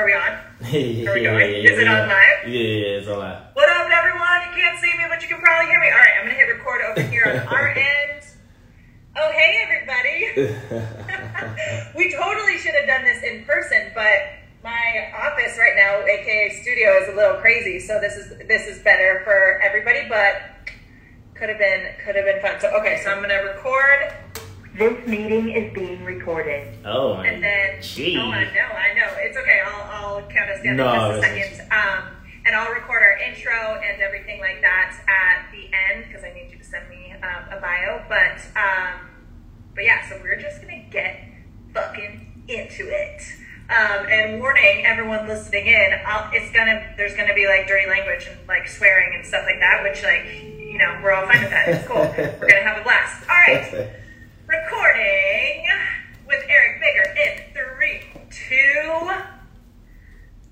Are we on? yeah, Are we yeah, going? yeah, Is it on live? Yeah, yeah, it's on live. What up, everyone? You can't see me, but you can probably hear me. All right, I'm gonna hit record over here on our end. Oh, hey, everybody. we totally should have done this in person, but my office right now, aka studio, is a little crazy. So this is this is better for everybody, but could have been could have been fun. So okay, so I'm gonna record. This meeting is being recorded. oh my. And then, Gee. oh, I know, I know. It's okay. I'll, I'll count us down No, in just a second. Um, and I'll record our intro and everything like that at the end because I need you to send me um, a bio. But, um, but yeah, so we're just gonna get fucking into it. Um, and warning everyone listening in, I'll, it's gonna there's gonna be like dirty language and like swearing and stuff like that, which like you know we're all fine with that. It's cool. we're gonna have a blast. All right. Recording with Eric Bigger in three, two.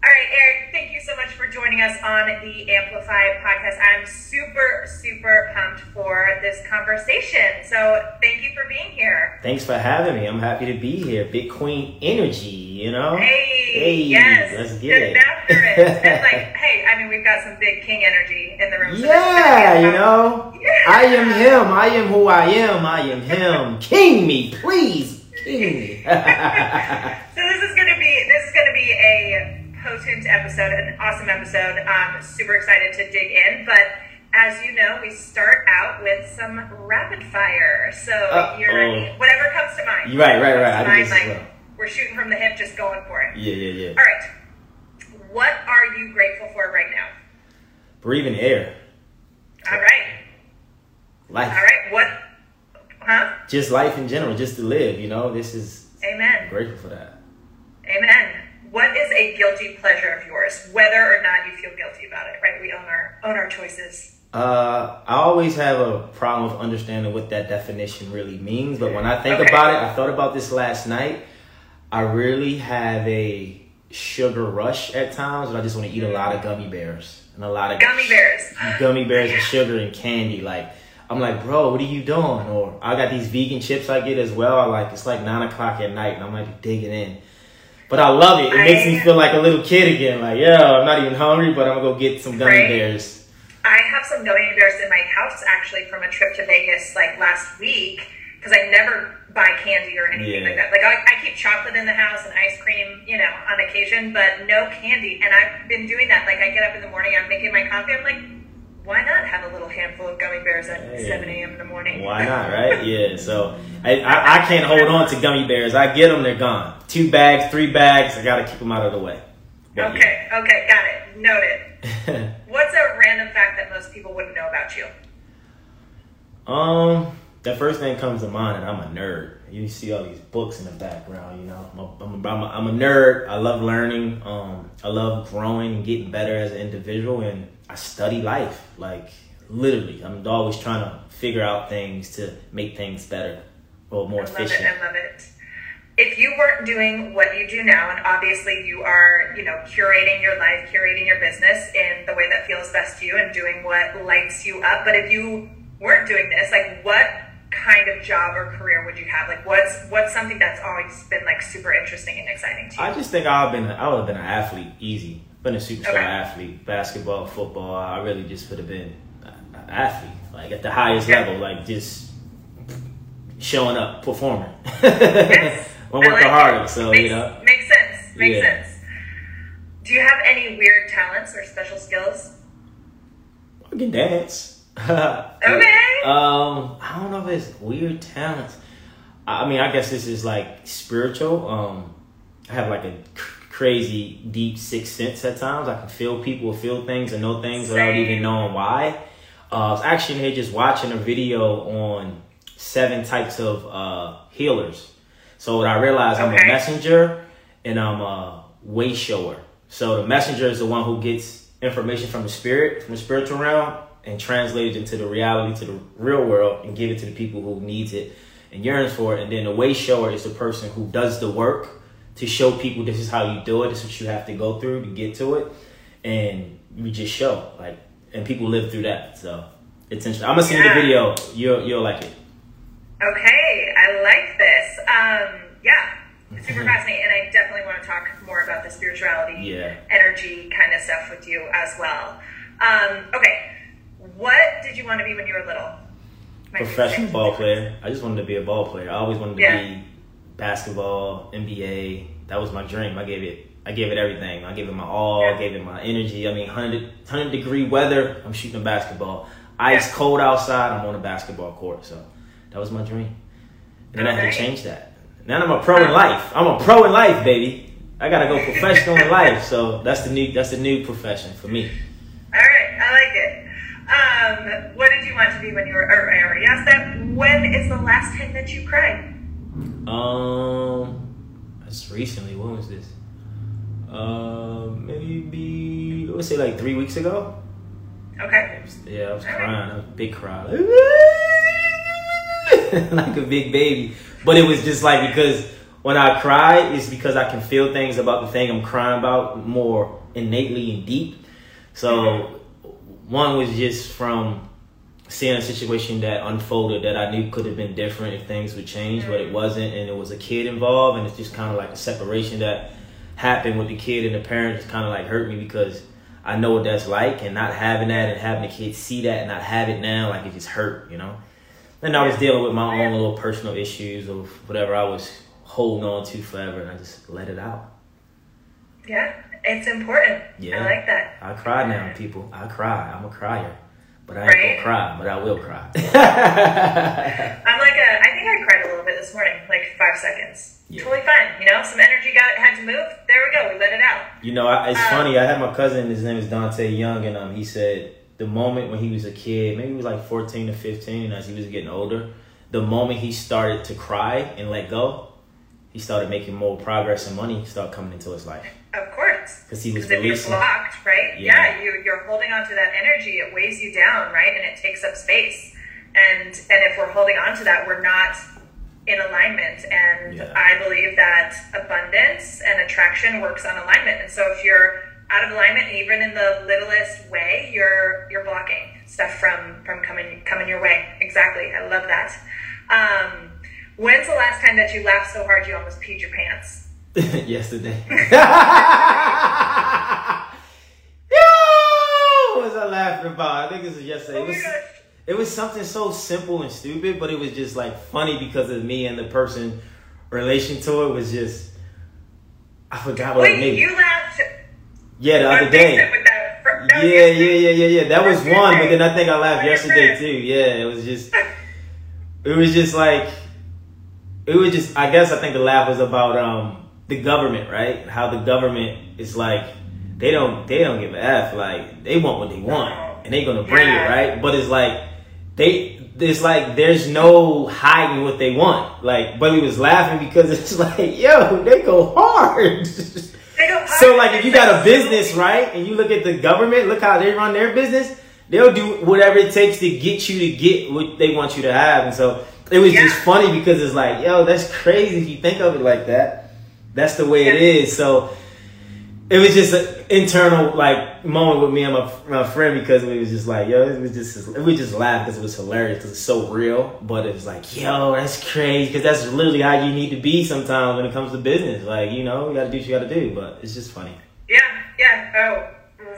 All right, Eric, thank you so much for joining us on the Amplify podcast. I'm super, super pumped for this conversation. So thank you for being here. Thanks for having me. I'm happy to be here. Big Queen energy, you know? Hey, Hey, yes, let's get good it. after it. and like, hey, I mean, we've got some big king energy in the room. so Yeah, you know? Yeah. I am him. I am who I am. I am him. King me, please. King me. So this is gonna be this is gonna be a potent episode, an awesome episode. Um, super excited to dig in, but as you know, we start out with some rapid fire. So Uh-oh. you're ready. Whatever comes to mind. Right, right, right. I to do this mind, like, well. We're shooting from the hip, just going for it. yeah, yeah, yeah. All right. What are you grateful for right now? Breathing air. All right. Life. All right. What? Huh? Just life in general, just to live, you know? This is Amen. I'm grateful for that. Amen. What is a guilty pleasure of yours, whether or not you feel guilty about it? Right? We own our own our choices. Uh, I always have a problem with understanding what that definition really means, but when I think Okay. about it, I thought about this last night. I really have a sugar rush at times, and I just want to eat a lot of gummy bears and a lot of Gummy bears. gummy bears and sugar and candy. Like I'm like, bro, what are you doing? Or I got these vegan chips I get as well. I like it's like nine o'clock at night, and I'm like digging in. But I love it. It makes me feel like a little kid again. Like, yeah, I'm not even hungry, but I'm gonna go get some gummy Right. bears. I have some gummy bears in my house actually from a trip to Vegas like last week because I never buy candy or anything Yeah. like that. Like I, I keep chocolate in the house and ice cream, you know, on occasion, but no candy. And I've been doing that. Like I get up in the morning, I'm making my coffee. I'm like, why not have a little handful of gummy bears at Hey. 7 a.m. in the morning? Why not, right? Yeah. So I, I, I can't hold on to gummy bears. I get them, they're gone. Two bags, three bags. I gotta keep them out of the way. But Okay, okay, got it. Noted. yeah. What's a random fact that most people wouldn't know about you? um, the first thing comes to mind, and I'm a nerd. You see all these books in the background. You know, I'm a, I'm a, I'm a, I'm a nerd. I love learning. Um, I love growing and getting better as an individual, and I study life. Like literally, I'm always trying to figure out things to make things better or more I love efficient. it. I love it. If you weren't doing what you do now, and obviously you are, you know, curating your life, curating your business in the way that feels best to you, and doing what lights you up. But if you weren't doing this, like, what kind of job or career would you have? Like, what's what's something that's always been like super interesting and exciting to you? I just think I've been I would have been an athlete easy. Been a superstar Okay. athlete, basketball, football. I really just would have been an athlete, like at the highest Yeah. level, like just showing up, performing. Yes. I'm working like it. so makes, you know. makes sense. Makes Yeah. sense. Do you have any weird talents or special skills? I can dance. Okay. Um, I don't know if it's weird talents. I mean, I guess this is like spiritual. Um, I have like a crazy deep sixth sense at times. I can feel people, feel things, and know things without even knowing why. Uh, I was actually here just watching a video on seven types of uh, healers. So what I realized, I'm a messenger and I'm a way shower. So the messenger is the one who gets information from the spirit, from the spiritual realm, and translates it into the reality, to the real world, and give it to the people who needs it and yearns for it. And then the way shower is the person who does the work to show people this is how you do it, this is what you have to go through to get to it, and we just show like, and people live through that. So it's interesting. I'm gonna send you Yeah. the video. You'll you'll like it. Okay, I like this. Um, yeah, super fascinating, and I definitely want to talk more about the spirituality, Yeah. energy kind of stuff with you as well. Um, okay, what did you want to be when you were little? My Professional ball player. I just wanted to be a ball player. I always wanted to Yeah. be basketball, NBA. That was my dream. I gave it. I gave it everything. I gave it my all. Yeah. Gave it my energy. I mean, 100, 100 degree weather. I'm shooting a basketball. Ice cold outside. I'm on a basketball court. So that was my dream. And then I had to change that. Now I'm a pro in life. I'm a pro in life, baby. I gotta go professional in life. So that's the new. That's the new profession for me. All right, I like it. Um, what did you want to be when you were? Or I already asked that. When is the last time that you cried? Um, that's recently. When was this? Um, maybe let's say like three weeks ago. Okay. Yeah, I was crying. I was a big cry, like, like a big baby. But it was just like because when I cry, it's because I can feel things about the thing I'm crying about more innately and deep. So one was just from seeing a situation that unfolded that I knew could have been different if things would change, but it wasn't, and it was a kid involved, and it's just kind of like a separation that happened with the kid and the parents kind of like hurt me because I know what that's like, and not having that and having the kid see that and not have it now, like it just hurt, you know. And I was dealing with my own little personal issues of whatever I was holding on to forever, and I just let it out. Yeah, it's important. Yeah. I like that. I cry now, people. I cry. I'm a crier. But I ain't Right. gonna cry, but I will cry. I'm like a. I think I cried a little bit this morning, like five seconds. Yeah. Totally fine. You know, some energy got had to move. There we go. We let it out. You know, I, it's Um, funny. I had my cousin. His name is Dante Young, and um, he said the moment when he was a kid, maybe he was like fourteen to fifteen, as he was getting older, the moment he started to cry and let go, he started making more progress and money started coming into his life Of course. because he was Because if you're blocked, right? Yeah. Yeah, you, you're holding on to that energy. It weighs you down, right? And it takes up space. And and if we're holding on to that, we're not in alignment. And Yeah. I believe that abundance and attraction works on alignment. And so if you're out of alignment, even in the littlest way, you're you're blocking stuff from from coming coming your way. Exactly. I love that. Um, when's the last time that you laughed so hard you almost peed your pants? yesterday. Yo, was I laughing about? I think this was yesterday. Oh It was, it was something so simple and stupid, but it was just like funny because of me and the person relation to it was just. I forgot what it Wait, made. you laughed Yeah, the other day. That that Yeah, yeah, yeah, yeah, yeah. That was one, but then I think I laughed yesterday too. Yeah, it was just, it was just like, it was just. I guess I think the laugh was about um the government, right? How the government is like, they don't, they don't give a f. Like they want what they want, and they gonna bring it, right? But it's like they. It's like there's no hiding what they want. Like Buddy was laughing because it's like, yo, they go hard. They So like if you got a business, right, and you look at the government, look how they run their business, they'll do whatever it takes to get you to get what they want you to have. And so it was just funny because it's like, yo, that's crazy if you think of it like that. That's the way it Yeah. is. So it was just an internal like moment with me and my, my friend because we was just like, yo, it was just we just laughed because it was hilarious because it's so real. But it was like, yo, that's crazy because that's literally how you need to be sometimes when it comes to business. Like, you know, you got to do what you got to do. But it's just funny. Yeah, yeah. Oh,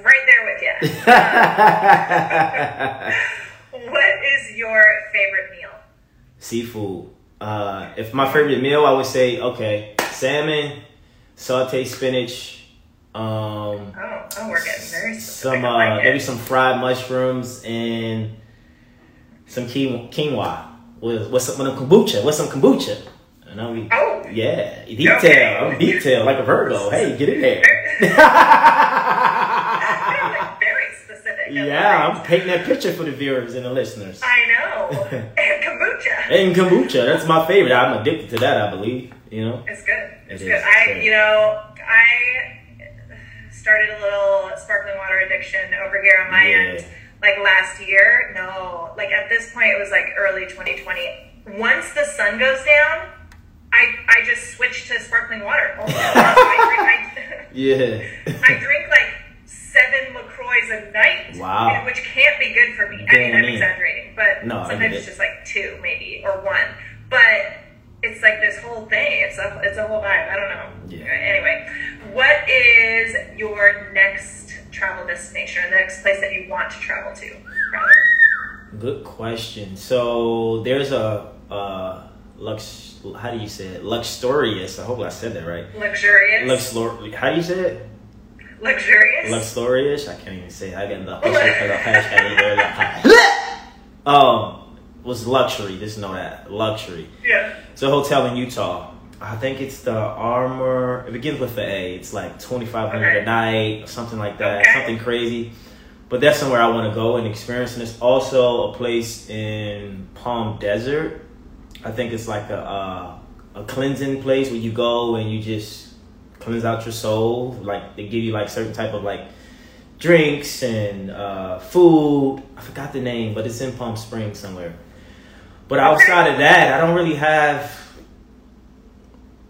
right there with you. what is your favorite meal? Seafood. Uh, if my favorite meal, I would say okay, salmon, sauteed spinach, um, Oh, oh, we're getting very some uh, like maybe some fried mushrooms and some quinoa. with with some with some kombucha. With some kombucha. And be Oh. yeah, detail. Okay. I'm detailed like a Virgo. Hey, get in there. like very specific. Yeah, I'm painting that picture for the viewers and the listeners. I know. and kombucha. And kombucha, that's my favorite. I'm addicted to that. I believe. You know. It's good. It's It good. is, I, good. you know, I started a little sparkling water addiction over here on my Yeah. end, like last year. No, like at this point, it was like early 2020. Once the sun goes down, I I just switched to sparkling water. Oh, I, drink, I, Yeah. I drink like seven LaCroix a night. Wow. Which can't be good for me. I mean, I'm in. exaggerating, but No, sometimes it's just like two, maybe, or one. But it's like this whole thing. It's a it's a whole vibe. I don't know. Yeah. Anyway, what is your next travel destination, or the next place that you want to travel to? Rather. Good question. So there's a uh, lux. How do you say it? Luxurious. I hope I said that right. Luxurious. Luxlor. How do you say it? Luxurious. Luxurious. I can't even say. It. I got the hashtag there. Um, was luxury. Just know that luxury. yeah. It's a hotel in Utah. I think it's the Armor. It begins with the A. It's like twenty five hundred Okay. a night, something like that, Okay. something crazy. But that's somewhere I want to go and experience. And it's also a place in Palm Desert. I think it's like a uh, a cleansing place where you go and you just cleanse out your soul. Like they give you like certain type of like drinks and uh, food. I forgot the name, but it's in Palm Springs somewhere. But outside of that, I don't really have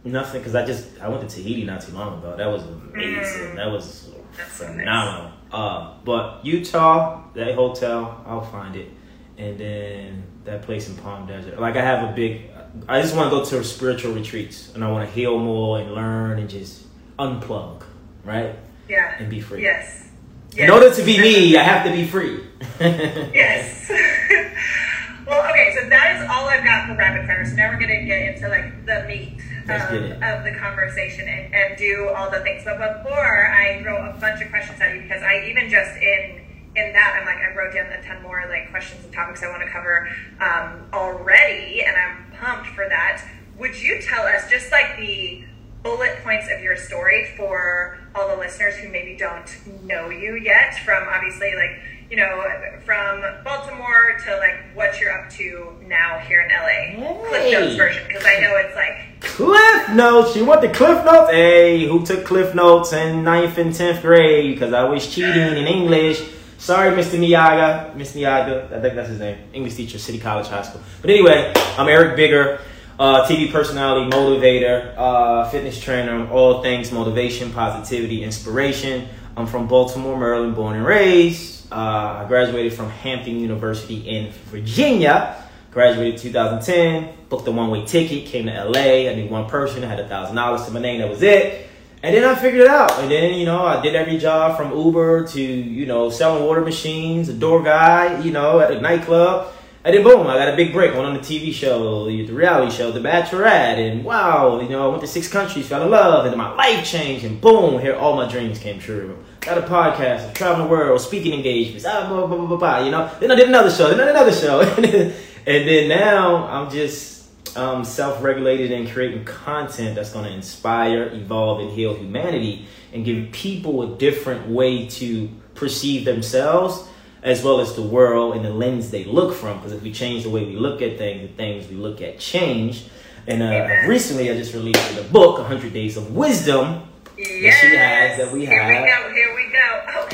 nothing because I just I went to Tahiti not too long ago. That was amazing. Mm. That was That's so nice. phenomenal. Uh, but Utah, that hotel, I'll find it, and then that place in Palm Desert. Like I have a big. I just want to go to spiritual retreats, and I want to heal more and learn and just unplug, right, Yeah. and be free. Yes. In order to be me, I have to be free. Yes. well, okay, so that is all I've got for rapid fire. So now we're gonna get into like the meat of, of the conversation and, and do all the things. But before I throw a bunch of questions at you, because I even just in in that I'm like I wrote down a ton more like questions and topics I want to cover um, already, and I'm pumped for that. Would you tell us just like the bullet points of your story for all the listeners who maybe don't know you yet from obviously like you know from baltimore to like what you're up to now here in la cliff notes version because i know it's like Cliff Notes. You want the Cliff Notes? Hey, who took Cliff Notes in ninth and tenth grade? Because I was cheating in English. Sorry, Mr. Niaga. Miss Niaga. I think that's his name. English teacher, City College High School. But anyway, I'm Eric Bigger, uh, TV personality, motivator, uh, fitness trainer, all things motivation, positivity, inspiration. I'm from Baltimore, Maryland, born and raised. Uh, I graduated from Hampton University in Virginia. Graduated 2010, booked a one way ticket, came to LA. I knew one person, I had a thousand dollars to my name, that was it. And then I figured it out. And then, you know, I did every job from Uber to, you know, selling water machines, a door guy, you know, at a nightclub. And then boom, I got a big break. Went on the TV show, the reality show, The Bachelorette. And wow, you know, I went to six countries, fell in love, and then my life changed. And boom, here all my dreams came true. Got a podcast, traveling the world, speaking engagements, ah, blah, blah, blah, blah, blah, you know. Then I did another show, then another show. and then now I'm just um, self-regulated and creating content that's going to inspire, evolve, and heal humanity, and give people a different way to perceive themselves as well as the world and the lens they look from. Because if we change the way we look at things, the things we look at change. And uh, recently, I just released a book, 100 Days of Wisdom. yes she has, that we have. here we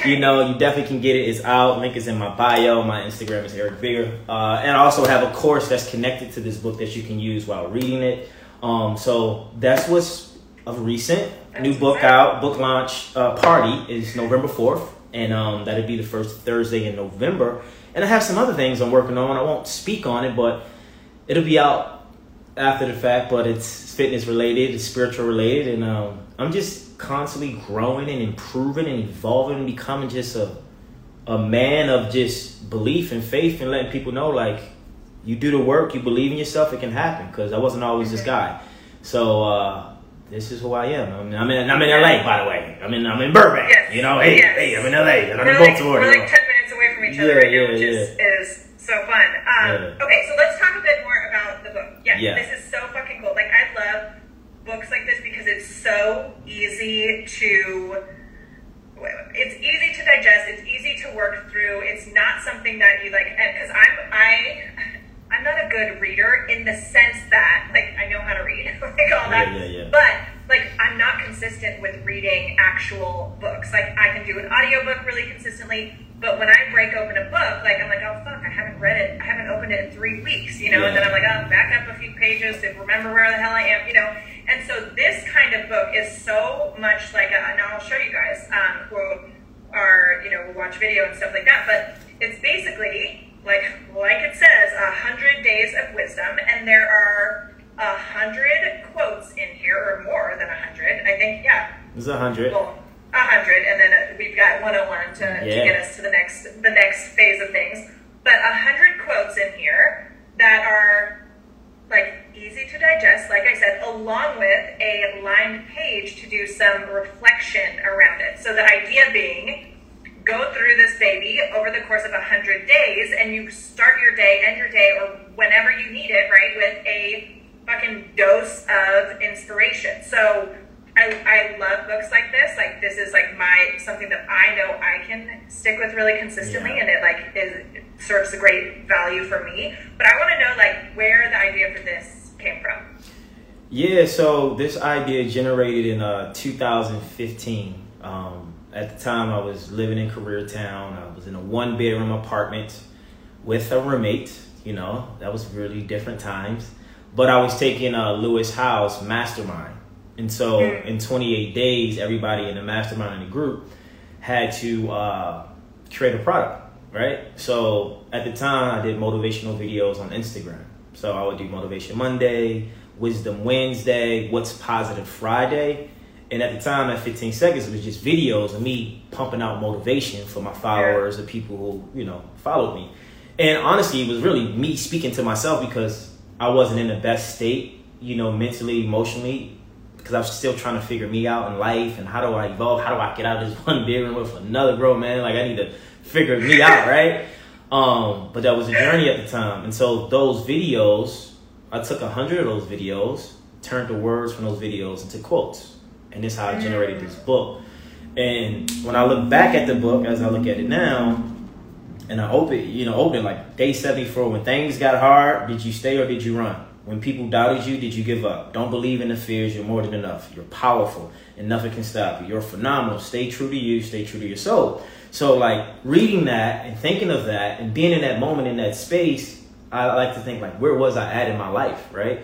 You know, you definitely can get it. It's out. Link is in my bio. My Instagram is Eric Bigger. Uh, and I also have a course that's connected to this book that you can use while reading it. Um, so that's what's of recent. New book out. Book launch uh, party is November 4th. And um, that'll be the first Thursday in November. And I have some other things I'm working on. I won't speak on it, but it'll be out after the fact. But it's fitness related, it's spiritual related. And um, I'm just constantly growing and improving and evolving and becoming just a a man of just belief and faith and letting people know like you do the work, you believe in yourself, it can happen. Because I wasn't always this guy. So uh, this is who I am. I mean, I'm in I'm in LA, by the way. I'm in I'm in Burbank. Yes. You know, hey, Yes. hey, I'm in LA. and I'm we're in like, Baltimore. we're like 10 minutes away from each other Yeah, right now yeah, which is, is so fun um, Yeah. okay so let's talk a bit more about the book yeah, Yeah. this is so fucking cool like i love books like this because it's so easy to it's easy to digest it's easy to work through it's not something that you like because i'm i i'm not a good reader in the sense that like i know how to read like all that Yeah, yeah, yeah. but like i'm not consistent with reading actual books like i can do an audiobook really consistently but when i break open a book like i'm like oh fuck i haven't read it i haven't opened it in three weeks you know and then i'm like oh back up a few pages to remember where the hell i am you know and so this kind of book is so much like a, and i'll show you guys um, who are you know will watch video and stuff like that but it's basically like like it says a hundred days of wisdom and there are a hundred quotes in here, or more than a hundred. I think, yeah, It's a hundred. well, a hundred, and then uh, we've got 101 to, to get us to the next the next phase of things. But a hundred quotes in here that are like easy to digest, like I said, along with a lined page to do some reflection around it. So the idea being, go through this baby over the course of a hundred days, and you start your day, end your day, or whenever you need it, right, with a fucking dose of inspiration. So I, I love books like this. Like this is like my something that I know I can stick with really consistently, Yeah. and it like is serves a great value for me. But I want to know like where the idea for this came from. Yeah, so this idea generated in uh, 2015. Um, at the time, I was living in Koreatown. I was in a one bedroom apartment with a roommate. You know, that was really different times. But I was taking a Lewis Howes mastermind. And so in 28 days, everybody in the mastermind in the group had to uh, create a product, right? So at the time, I did motivational videos on Instagram. So I would do Motivation Monday, Wisdom Wednesday, What's Positive Friday. And at the time, at 15 seconds, it was just videos of me pumping out motivation for my followers, the people who, you know, followed me. And honestly, it was really me speaking to myself because I wasn't in the best state, you know, mentally, emotionally, because I was still trying to figure me out in life and how do I evolve? How do I get out of this one bedroom with another grown man? Like I need to figure me out, right? Um, but that was a journey at the time. And so those videos, I took a hundred of those videos, turned the words from those videos into quotes. And this is how I generated this book. And when I look back at the book, as I look at it now, and I open, you know, open like day 74, when things got hard, did you stay or did you run? When people doubted you, did you give up? Don't believe in the fears, you're more than enough. You're powerful and nothing can stop you. You're phenomenal. Stay true to you, stay true to your soul. So like reading that and thinking of that and being in that moment in that space, I like to think like where was I at in my life, right?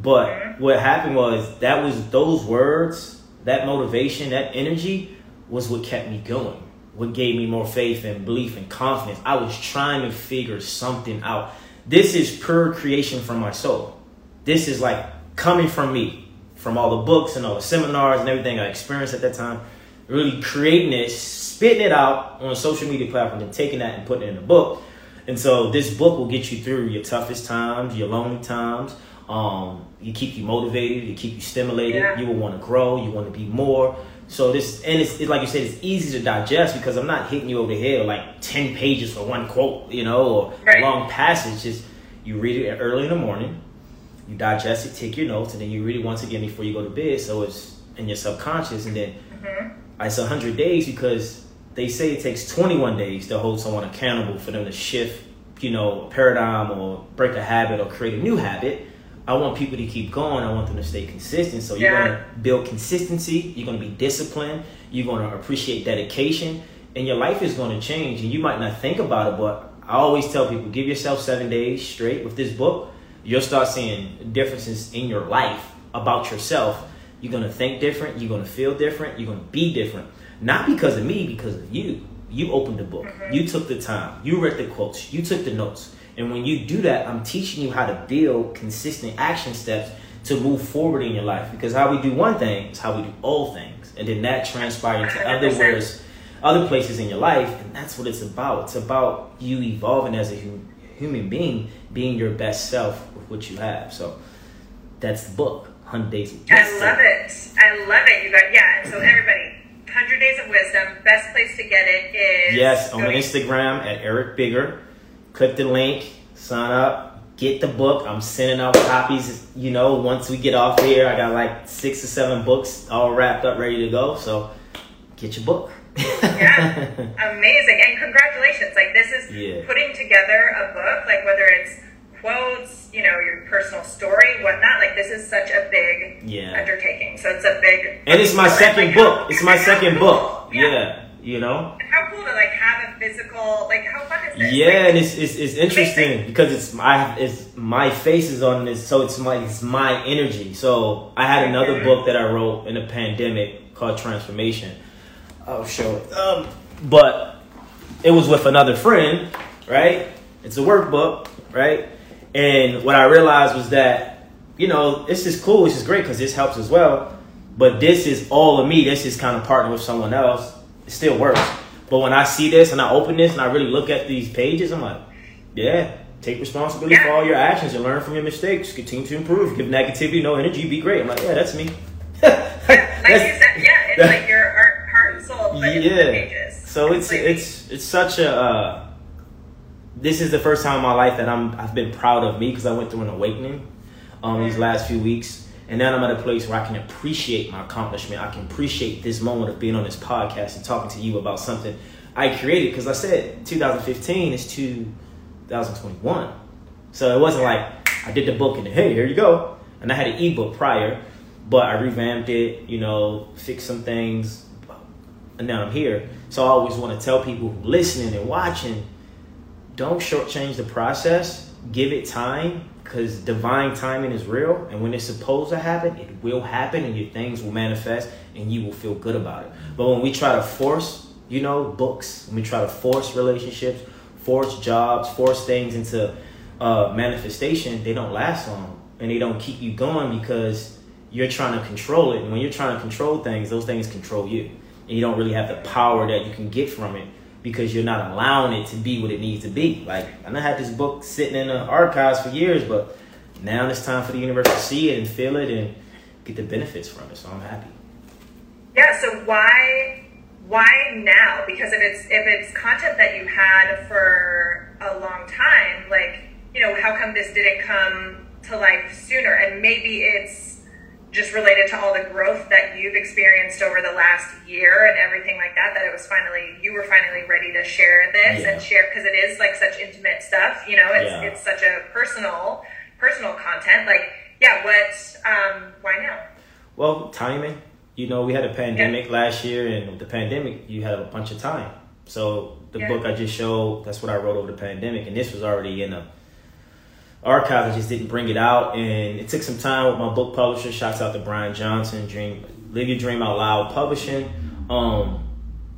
But what happened was that was those words, that motivation, that energy was what kept me going. What gave me more faith and belief and confidence. I was trying to figure something out. This is pure creation from my soul. This is like coming from me, from all the books and all the seminars and everything I experienced at that time. Really creating it, spitting it out on a social media platform, and taking that and putting it in a book. And so this book will get you through your toughest times, your lonely times. Um, you keep you motivated, you keep you stimulated. Yeah. You will want to grow. You want to be more. So this and it's, it's like you said, it's easy to digest because I'm not hitting you over the head with like ten pages for one quote, you know, or Right. a long passage. Just you read it early in the morning, you digest it, take your notes, and then you read it once again before you go to bed. So it's in your subconscious, and then mm-hmm. it's hundred days because they say it takes 21 days to hold someone accountable for them to shift, you know, a paradigm or break a habit or create a new habit. I want people to keep going. I want them to stay consistent. So you're Yeah. gonna build consistency. You're gonna be disciplined. You're gonna appreciate dedication, and your life is gonna change. And you might not think about it, but I always tell people: give yourself seven days straight with this book. You'll start seeing differences in your life about yourself. You're gonna think different. You're gonna feel different. You're gonna be different. Not because of me, because of you. You opened the book. Mm-hmm. You took the time. You read the quotes. You took the notes. And when you do that, I'm teaching you how to build consistent action steps to move forward in your life. Because how we do one thing is how we do all things. And then that transpires into other 100%. other places in your life. And that's what it's about. It's about you evolving as a hu- human being, being your best self with what you have. So that's the book, 100 Days of Wisdom. I love it. I love it. You got yeah. And so everybody, hundred days of wisdom. Best place to get it is Yes, on Instagram at Eric Bigger. Click the link, sign up, get the book. I'm sending out copies. You know, once we get off here, I got like six or seven books all wrapped up, ready to go. So get your book. Yeah. Amazing. And congratulations. Like this is Yeah. putting together a book, like whether it's quotes, you know, your personal story, whatnot, like this is such a big Yeah. undertaking. So it's a big and it's my Like, second how- book. It's my second book. Yeah. Yeah, you know. And How cool to like have a physical like how fun is this? Yeah, Like, and it's, it's, it's interesting because it's my it's my face is on this, so it's my it's my energy. So I had another Mhm. book that I wrote in the pandemic called Transformation. I'll show it. Um, but it was with another friend, right? It's a workbook, right? And what I realized was that you know, this is cool, this is great because this helps as well. But this is all of me. This is kind of partner with someone else. It still works. But when I see this and I open this and I really look at these pages, I'm like, yeah, take responsibility for all your actions and learn from your mistakes. Continue to improve. Give negativity no energy. Be great. I'm like, yeah, that's me. like you said, yeah, heart and soul put into the pages. So it's it's it's such a. Uh, this is the first time in my life that I'm I've been proud of me because I went through an awakening um, these last few weeks, and now I'm at a place where I can appreciate my accomplishment. I can appreciate this moment of being on this podcast and talking to you about something I created because I said 2015 is 2021, so it wasn't like I did the book and hey here you go, and I had an ebook prior, but I revamped it, you know, fixed some things, and now I'm here. So I always want to tell people listening and watching, don't shortchange the process. Give it time because divine timing is real. And when it's supposed to happen, it will happen and your things will manifest and you will feel good about it. But when we try to force, you know, books, when we try to force relationships, force jobs, force things into uh, manifestation, they don't last long and they don't keep you going because you're trying to control it. And when you're trying to control things, those things control you. And you don't really have the power that you can get from it because you're not allowing it to be what it needs to be. Like I had this book sitting in the archives for years, but now it's time for the universe to see it and feel it and get the benefits from it. So I'm happy. Yeah. So why why now? Because if it's if it's content that you had for a long time, like you know, how come this didn't come to life sooner? And maybe it's just related to all the growth that you've experienced over the last year and everything like that that it was finally you were finally ready to share this yeah. and share because it is like such intimate stuff you know it's yeah. it's such a personal personal content like yeah what um why now well timing you know we had a pandemic yeah. last year and with the pandemic you had a bunch of time so the book i just showed that's what i wrote over the pandemic and this was already in a archive. I just didn't bring it out, and it took some time with my book publisher. Shouts out to Brian Johnson, Dream Live Your Dream Out Loud Publishing. Um,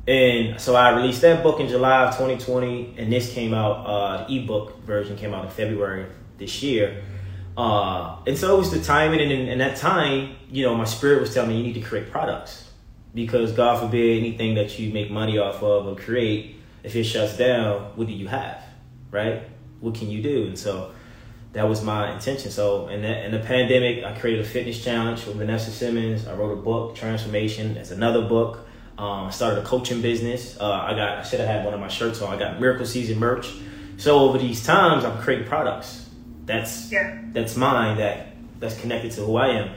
and so I released that book in July of 2020, and this came out. Uh, the ebook version came out in February this year. Uh, and so it was the timing, and in, in that time, you know, my spirit was telling me you need to create products because God forbid anything that you make money off of or create, if it shuts down, what do you have, right? What can you do? And so that was my intention. So in the, in the pandemic, I created a fitness challenge with Vanessa Simmons. I wrote a book, Transformation. That's another book. Um, I started a coaching business. Uh, I got I should have had one of my shirts on. I got Miracle Season merch. So over these times, I'm creating products. That's yeah. that's mine. That that's connected to who I am,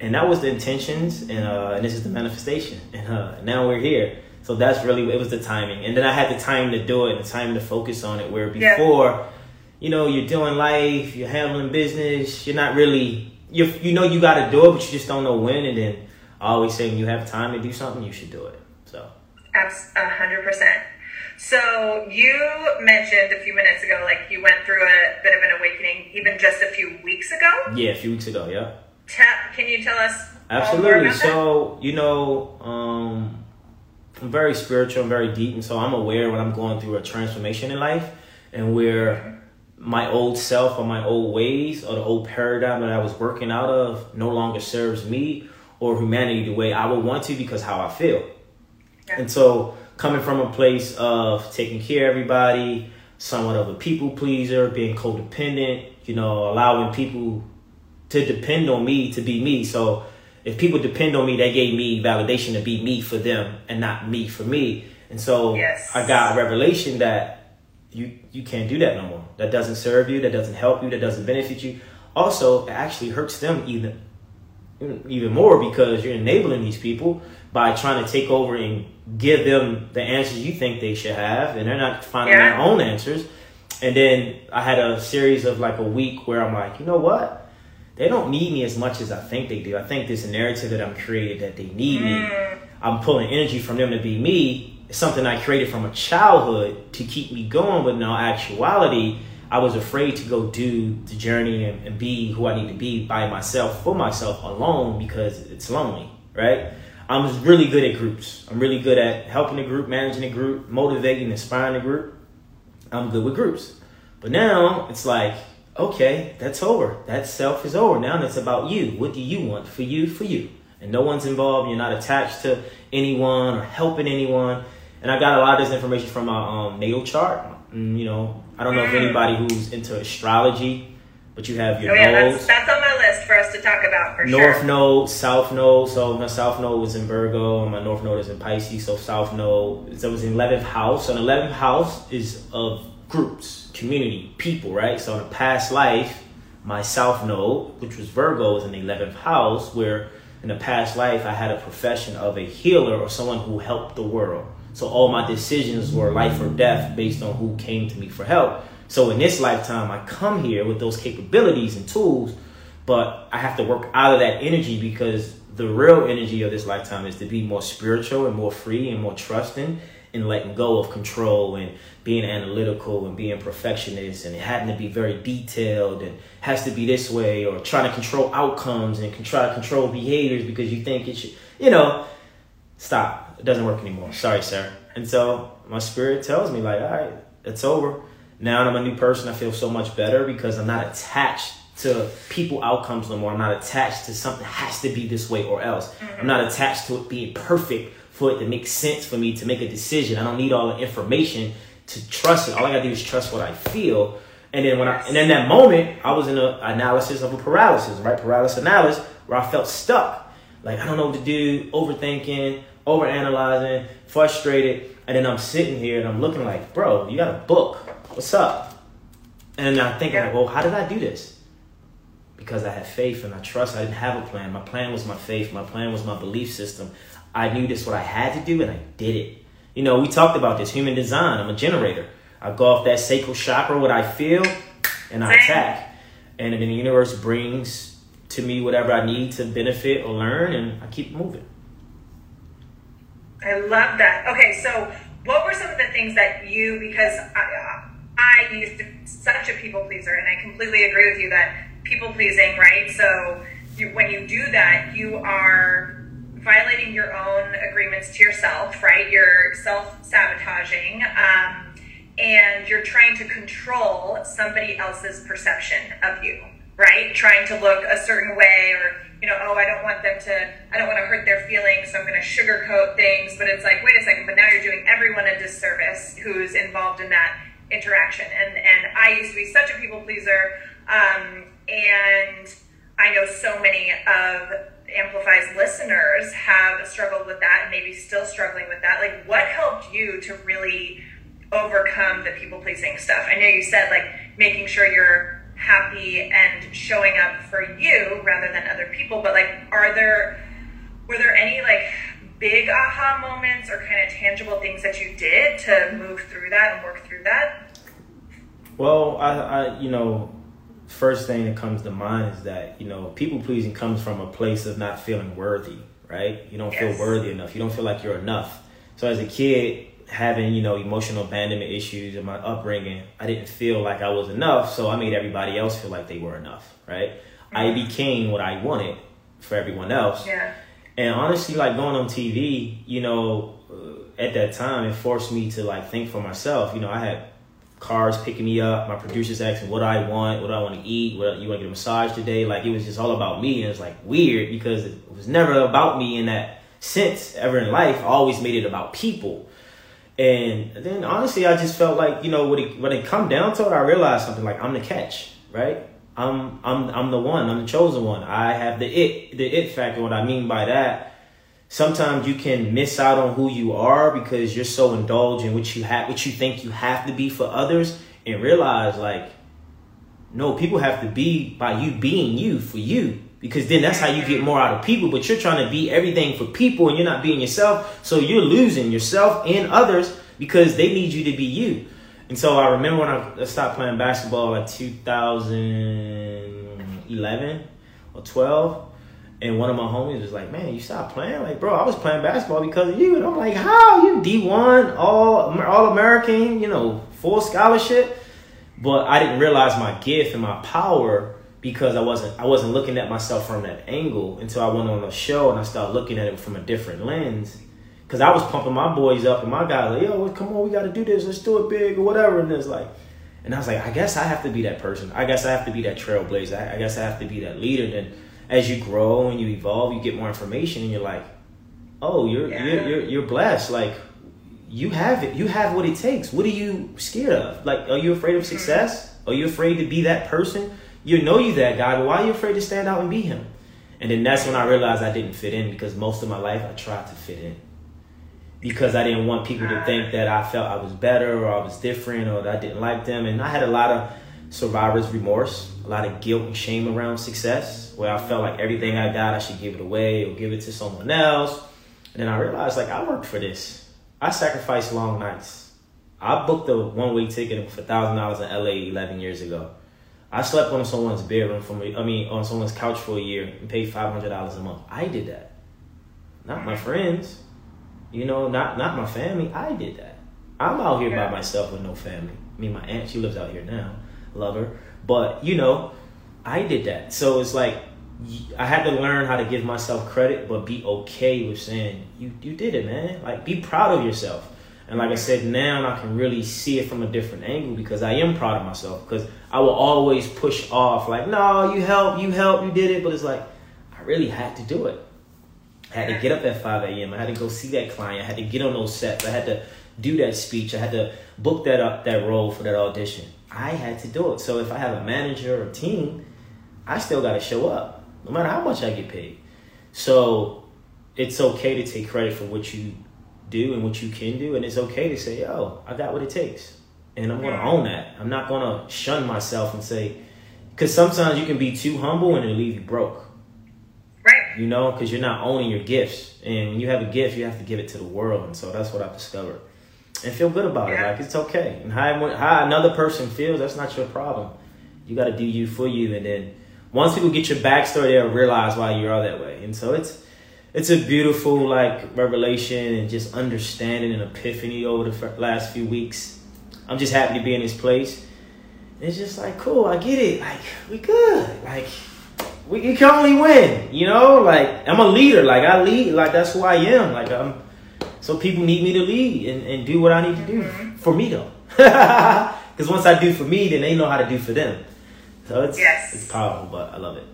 and that was the intentions. And uh, and this is the manifestation. And uh, now we're here. So that's really it was the timing. And then I had the time to do it, and the time to focus on it. Where before. Yeah you know, you're doing life, you're handling business, you're not really, you you know you got to do it, but you just don't know when. And then I always say when you have time to do something, you should do it. So. A hundred percent. So you mentioned a few minutes ago, like you went through a bit of an awakening, even just a few weeks ago. Yeah, a few weeks ago. Yeah. Tap can you tell us? Absolutely. So you know, um, I'm very spiritual, I'm very deep, and so I'm aware when I'm going through a transformation in life, and where mm-hmm my old self or my old ways or the old paradigm that I was working out of no longer serves me or humanity the way I would want to because how I feel. Yeah. And so coming from a place of taking care of everybody, somewhat of a people pleaser, being codependent, you know, allowing people to depend on me to be me. So if people depend on me, they gave me validation to be me for them and not me for me. And so yes. I got a revelation that you you can't do that no more. That doesn't serve you. That doesn't help you. That doesn't benefit you. Also, it actually hurts them even even more because you're enabling these people by trying to take over and give them the answers you think they should have, and they're not finding yeah. their own answers. And then I had a series of like a week where I'm like, you know what? They don't need me as much as I think they do. I think this narrative that I'm created that they need mm. me. I'm pulling energy from them to be me, something I created from a childhood to keep me going, but in all actuality, I was afraid to go do the journey and, and, be who I need to be by myself, for myself, alone, because it's lonely, right? I'm really good at groups. I'm really good at helping a group, managing a group, motivating, inspiring a group. I'm good with groups. But now it's like okay, that's over. That self is over. Now it's about you. What do you want for you, for you? And no one's involved. You're not attached to anyone or helping anyone. And I got a lot of this information from my um, natal chart. And, you know, I don't know if Mm. anybody who's into astrology, but you have your Oh yeah, nodes. that's that's on my list for us to talk about for North sure. node, south node. So my south node was in Virgo, and my north node is in Pisces. So south node, so it was in eleventh house. So the eleventh house is of groups, community, people, right? So in a past life, my south node, which was Virgo, was in the eleventh house, where in a past life I had a profession of a healer or someone who helped the world. So all my decisions were life or death based on who came to me for help. So in this lifetime, I come here with those capabilities and tools, but I have to work out of that energy because the real energy of this lifetime is to be more spiritual and more free and more trusting and letting go of control and being analytical and being perfectionist and having to be very detailed and has to be this way or trying to control outcomes and try to control behaviors because you think it should, you know, stop. It doesn't work anymore. Sorry, sir. And so my spirit tells me like, all right, it's over. Now I'm a new person. I feel so much better because I'm not attached to people outcomes no more. I'm not attached to something has to be this way or else. Mm-hmm. I'm not attached to it being perfect for it to make sense for me to make a decision. I don't need all the information to trust it. All I gotta do is trust what I feel. And then when I and in that moment, I was in an analysis of a paralysis, right? Paralysis analysis, where I felt stuck. Like I don't know what to do, overthinking, overanalyzing, frustrated. And then I'm sitting here and I'm looking like, bro, you got a book. What's up? And I'm thinking, Yeah. like, well, how did I do this? Because I had faith and I trust. I didn't have a plan. My plan was my faith. My plan was my belief system. I knew this what I had to do and I did it. You know, we talked about this human design. I'm a generator. I go off that sacral chakra, what I feel, and I attack. And then the universe brings to me whatever I need to benefit or learn, and I keep moving. I love that. Okay, so what were some of the things that you, because I, I used to such a people pleaser, and I completely agree with you that people pleasing, right? So you, when you do that, you are violating your own agreements to yourself, right? You're self sabotaging. Um, and you're trying to control somebody else's perception of you, right? Trying to look a certain way or, you know, oh, I don't want them to, I don't want to hurt their feelings, so I'm going to sugarcoat things. But it's like, wait a second, but now you're doing everyone a disservice who's involved in that interaction. And, and I used to be such a people pleaser. Um, and I know so many of Amplify's listeners have struggled with that and maybe still struggling with that. Like, what helped you to really overcome the people pleasing stuff? I know you said like making sure you're happy and showing up for you rather than other people, but like, are there were there any like big aha moments or kind of tangible things that you did to move through that and work through that? Well, I, I, you know, first thing that comes to mind is that you know, people pleasing comes from a place of not feeling worthy, right? You don't Yes. feel worthy enough. You don't feel like you're enough. So as a kid, having you know emotional abandonment issues in my upbringing, I didn't feel like I was enough. So I made everybody else feel like they were enough, right? I became what I wanted for everyone else. Yeah. And honestly, like going on TV, you know, uh, at that time, it forced me to like think for myself. You know, I had cars picking me up. My producers asking what I want, what I want to eat, what you want to get a massage today. Like it was just all about me, and it was like weird because it was never about me in that sense ever in life. I always made it about people. And then honestly, I just felt like you know when it when it come down to it, I realized something like I'm the catch, right? I'm I'm I'm the one. I'm the chosen one. I have the it the it factor. What I mean by that, sometimes you can miss out on who you are because you're so indulged in what you have, what you think you have to be for others, and realize like, no, people have to be by you being you for you. Because then that's how you get more out of people. But you're trying to be everything for people and you're not being yourself. So you're losing yourself and others because they need you to be you. And so I remember when I stopped playing basketball like 2011 or 12. And one of my homies was like, "Man, you stopped playing? Like, bro, I was playing basketball because of you." And I'm like, "How? You D1, all all American, you know, full scholarship." But I didn't realize my gift and my power because I wasn't I wasn't looking at myself from that angle until I went on a show and I started looking at it from a different lens. Cause I was pumping my boys up and my guys like, "Yo, come on, we got to do this. Let's do it big or whatever." And it's like, And I was like, I guess I have to be that person. I guess I have to be that trailblazer. I, guess I have to be that leader. Then as you grow and you evolve, you get more information, and you're like, oh, you're Yeah. you're, you're you're blessed. Like you have it. You have what it takes. What are you scared of? Like, are you afraid of success? Are you afraid to be that person? You know you that guy, but why are you afraid to stand out and be him? And then that's when I realized I didn't fit in because most of my life I tried to fit in. Because I didn't want people to think that I felt I was better or I was different or that I didn't like them. And I had a lot of survivor's remorse, a lot of guilt and shame around success, where I felt like everything I got I should give it away or give it to someone else. And then I realized like I worked for this. I sacrificed long nights. I booked a one way ticket for thousand dollars in LA eleven years ago. I slept on someone's bedroom for me. I mean, on someone's couch for a year and paid five hundred dollars a month. I did that. Not my friends, you know, not not my family. I did that. I'm out here by myself with no family. I mean, my aunt, she lives out here now. Love her, but you know, I did that. So it's like I had to learn how to give myself credit, but be okay with saying you you did it, man. Like be proud of yourself. And like I said, now I can really see it from a different angle because I am proud of myself. Because I will always push off like, no, you help, you help, you did it. But it's like I really had to do it. I had to get up at 5 a.m. I had to go see that client. I had to get on those sets. I had to do that speech. I had to book that up that role for that audition. I had to do it. So if I have a manager or a team, I still got to show up, no matter how much I get paid. So it's okay to take credit for what you do and what you can do, and it's okay to say, "Yo, I got what it takes," and I'm gonna own that. I'm not gonna shun myself and say, because sometimes you can be too humble and it'll leave you broke Right. you know, because you're not owning your gifts. And when you have a gift, you have to give it to the world. And so that's what I've discovered. And feel good about it. Like it's okay. And how, how another person feels, that's not your problem. You got to do you for you. And then once people get your backstory, they'll realize why you are that way. And so it's it's a beautiful like revelation and just understanding and epiphany over the fir- last few weeks. I'm just happy to be in this place. It's just like cool. I get it. Like we good. Like we you can only win, you know. Like I'm a leader. Like I lead. Like that's who I am. Like I'm. So people need me to lead and, and do what I need to do mm-hmm. for me though. Because once I do for me, then they know how to do for them. So it's Yes. it's powerful, but I love it.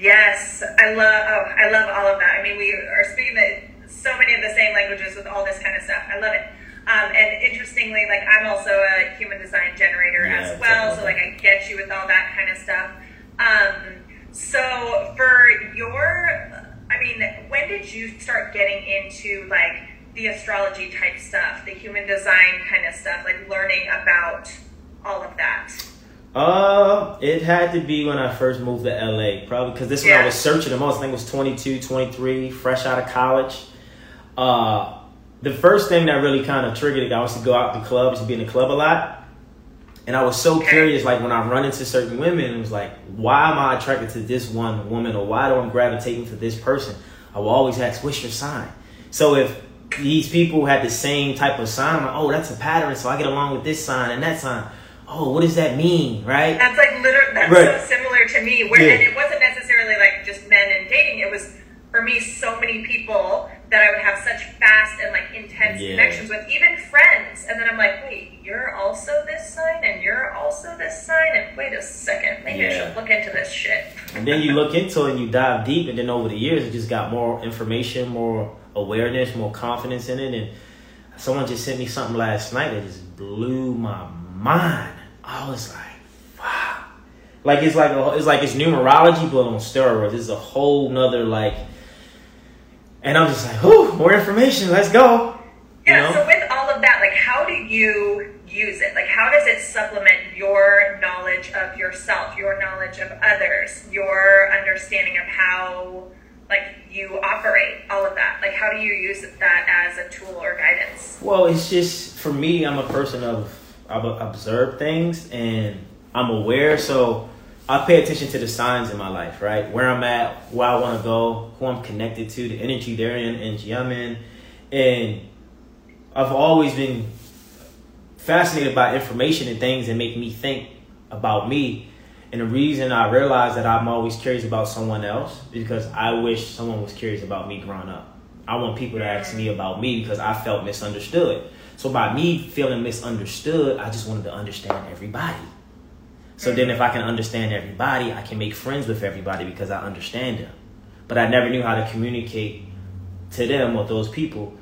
Yes, I love. Oh, I love all of that. I mean, we are speaking the, so many of the same languages with all this kind of stuff. I love it. Um, and interestingly, like I'm also a human design generator Yeah, as well, so like I get you with all that kind of stuff. Um, so for your, I mean, when did you start getting into like the astrology type stuff, the human design kind of stuff, like learning about all of that? Uh, it had to be when I first moved to LA, probably because this when I was searching the most. I think it was 22, 23, fresh out of college. Uh, the first thing that really kind of triggered it, I was to go out to clubs, be in the club a lot. And I was so curious, like when I run into certain women, it was like, why am I attracted to this one woman, or why do I'm gravitating to this person? I will always ask, what's your sign? So if these people had the same type of sign, I'm like, oh, that's a pattern, so I get along with this sign and that sign. Oh, what does that mean, right? That's like literally that's Right. so similar to me. Where Yeah. and it wasn't necessarily like just men and dating. It was for me so many people that I would have such fast and like intense Yeah. connections with, even friends. And then I'm like, wait, you're also this sign, and you're also this sign, and wait a second, maybe I should look into this shit. And then you look into it and you dive deep, and then over the years, it just got more information, more awareness, more confidence in it. And someone just sent me something last night that just blew my mind. I was like, wow. Like it's like a, it's like it's numerology, but on steroids. It's a whole nother like. And I'm just like, whew, more information. Let's go. You Yeah. know? So with all of that, like, how do you use it? Like, how does it supplement your knowledge of yourself, your knowledge of others, your understanding of how, like, you operate? All of that. Like, how do you use that as a tool or guidance? Well, it's just for me. I'm a person of I observe things and I'm aware, so I pay attention to the signs in my life, right? Where I'm at, where I want to go, who I'm connected to, the energy they're in, energy I'm in, and I've always been fascinated by information and things that make me think about me. And the reason I realize that I'm always curious about someone else is because I wish someone was curious about me growing up. I want people to ask me about me because I felt misunderstood. So by me feeling misunderstood, I just wanted to understand everybody. So then if I can understand everybody, I can make friends with everybody because I understand them. But I never knew how to communicate to them or those people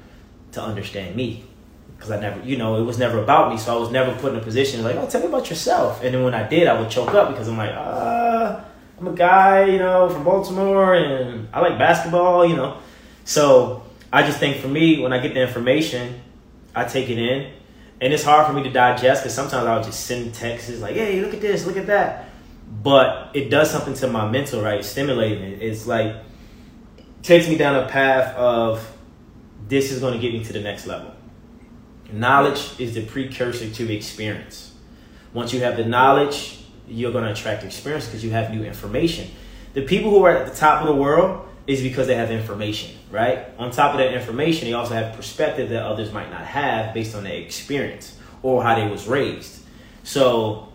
to understand me. Because I never, you know, it was never about me. So I was never put in a position like, oh, tell me about yourself. And then when I did, I would choke up because I'm like, uh, I'm a guy, you know, from Baltimore and I like basketball, you know. So I just think for me, when I get the information, I take it in. And it's hard for me to digest because sometimes I'll just send texts like, hey, look at this, look at that. But it does something to my mental, right? Stimulating it. It's like, takes me down a path of this is going to get me to the next level. Knowledge is the precursor to experience. Once you have the knowledge, you're going to attract experience because you have new information. The people who are at the top of the world is because they have information, right? On top of that information, they also have perspective that others might not have based on their experience or how they was raised. So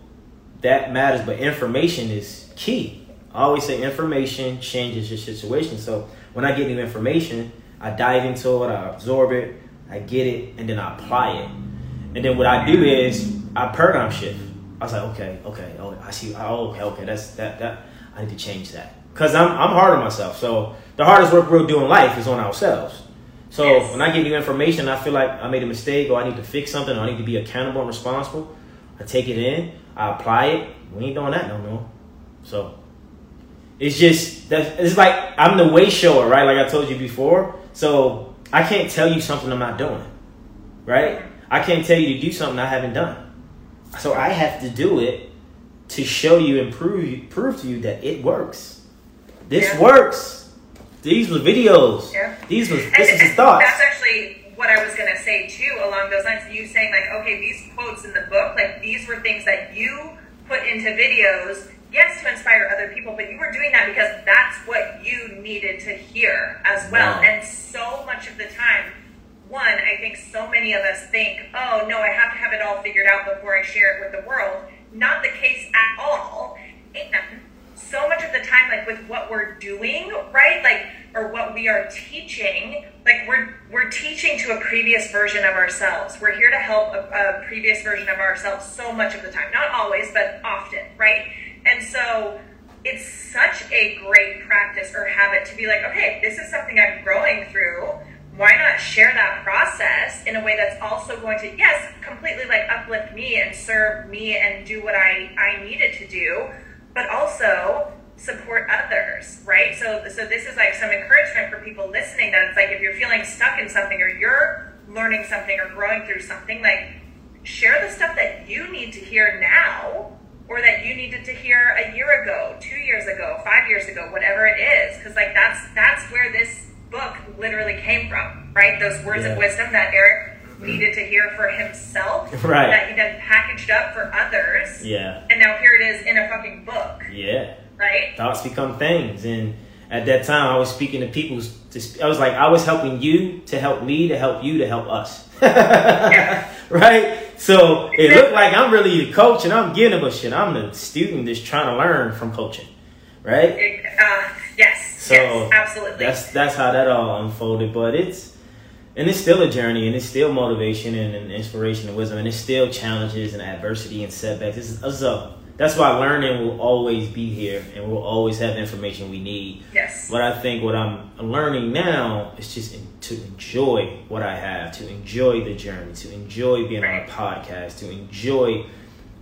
that matters, but information is key. I always say information changes your situation. So when I get new information, I dive into it, I absorb it, I get it, and then I apply it. And then what I do is I paradigm shift. I was like, okay, okay, oh, I see. Oh, okay, okay, that's that that. I need to change that because I'm I'm hard on myself. So the hardest work we'll do in life is on ourselves. So Yes. when I give you information, I feel like I made a mistake or I need to fix something or I need to be accountable and responsible. I take it in, I apply it. We ain't doing that no more. So it's just that it's like I'm the way shower, right? Like I told you before. So I can't tell you something I'm not doing, right? I can't tell you to do something I haven't done. So I have to do it to show you and prove prove to you that it works. This Yeah. works. These were videos. Yeah. These was And this was his thoughts. That's actually what I was gonna say too, along those lines. You saying like, okay, these quotes in the book, like these were things that you put into videos, yes, to inspire other people, but you were doing that because that's what you needed to hear as well. Wow. And so much of the time, one, I think so many of us think, oh no, I have to have it all figured out before I share it with the world. Not the case at all. And so much of the time, like with what we're doing, right? Like, or what we are teaching, like we're we're teaching to a previous version of ourselves. We're here to help a, a previous version of ourselves so much of the time. Not always, but often, right? And so it's such a great practice or habit to be like, okay, this is something I'm growing through. Why not share that process in a way that's also going to, yes, completely like uplift me and serve me and do what I, I needed to do, but also support others, right? So, so this is like some encouragement for people listening that it's like if you're feeling stuck in something or you're learning something or growing through something, like share the stuff that you need to hear now or that you needed to hear a year ago, two years ago, five years ago, whatever it is. Cause like that's that's where this book literally came from, right? Those words Yeah. of wisdom that Eric needed to hear for himself. Right. That he then packaged up for others. Yeah. And now here it is in a fucking book, Yeah. right? thoughts become things and at that time i was speaking to people to sp- i was like i was helping you to help me to help you to help us right so it looked like i'm really the coach and i'm giving them a shit i'm the student that's trying to learn from coaching right It, uh, yes. so yes, absolutely. that's that's how that all unfolded but it's and it's still a journey and it's still motivation and, and inspiration and wisdom and it's still challenges and adversity and setbacks it's, it's a, that's why learning will always be here and we'll always have the information we need yes. but I think what I'm learning now is just in, to enjoy what I have, to enjoy the journey, to enjoy being on a podcast, to enjoy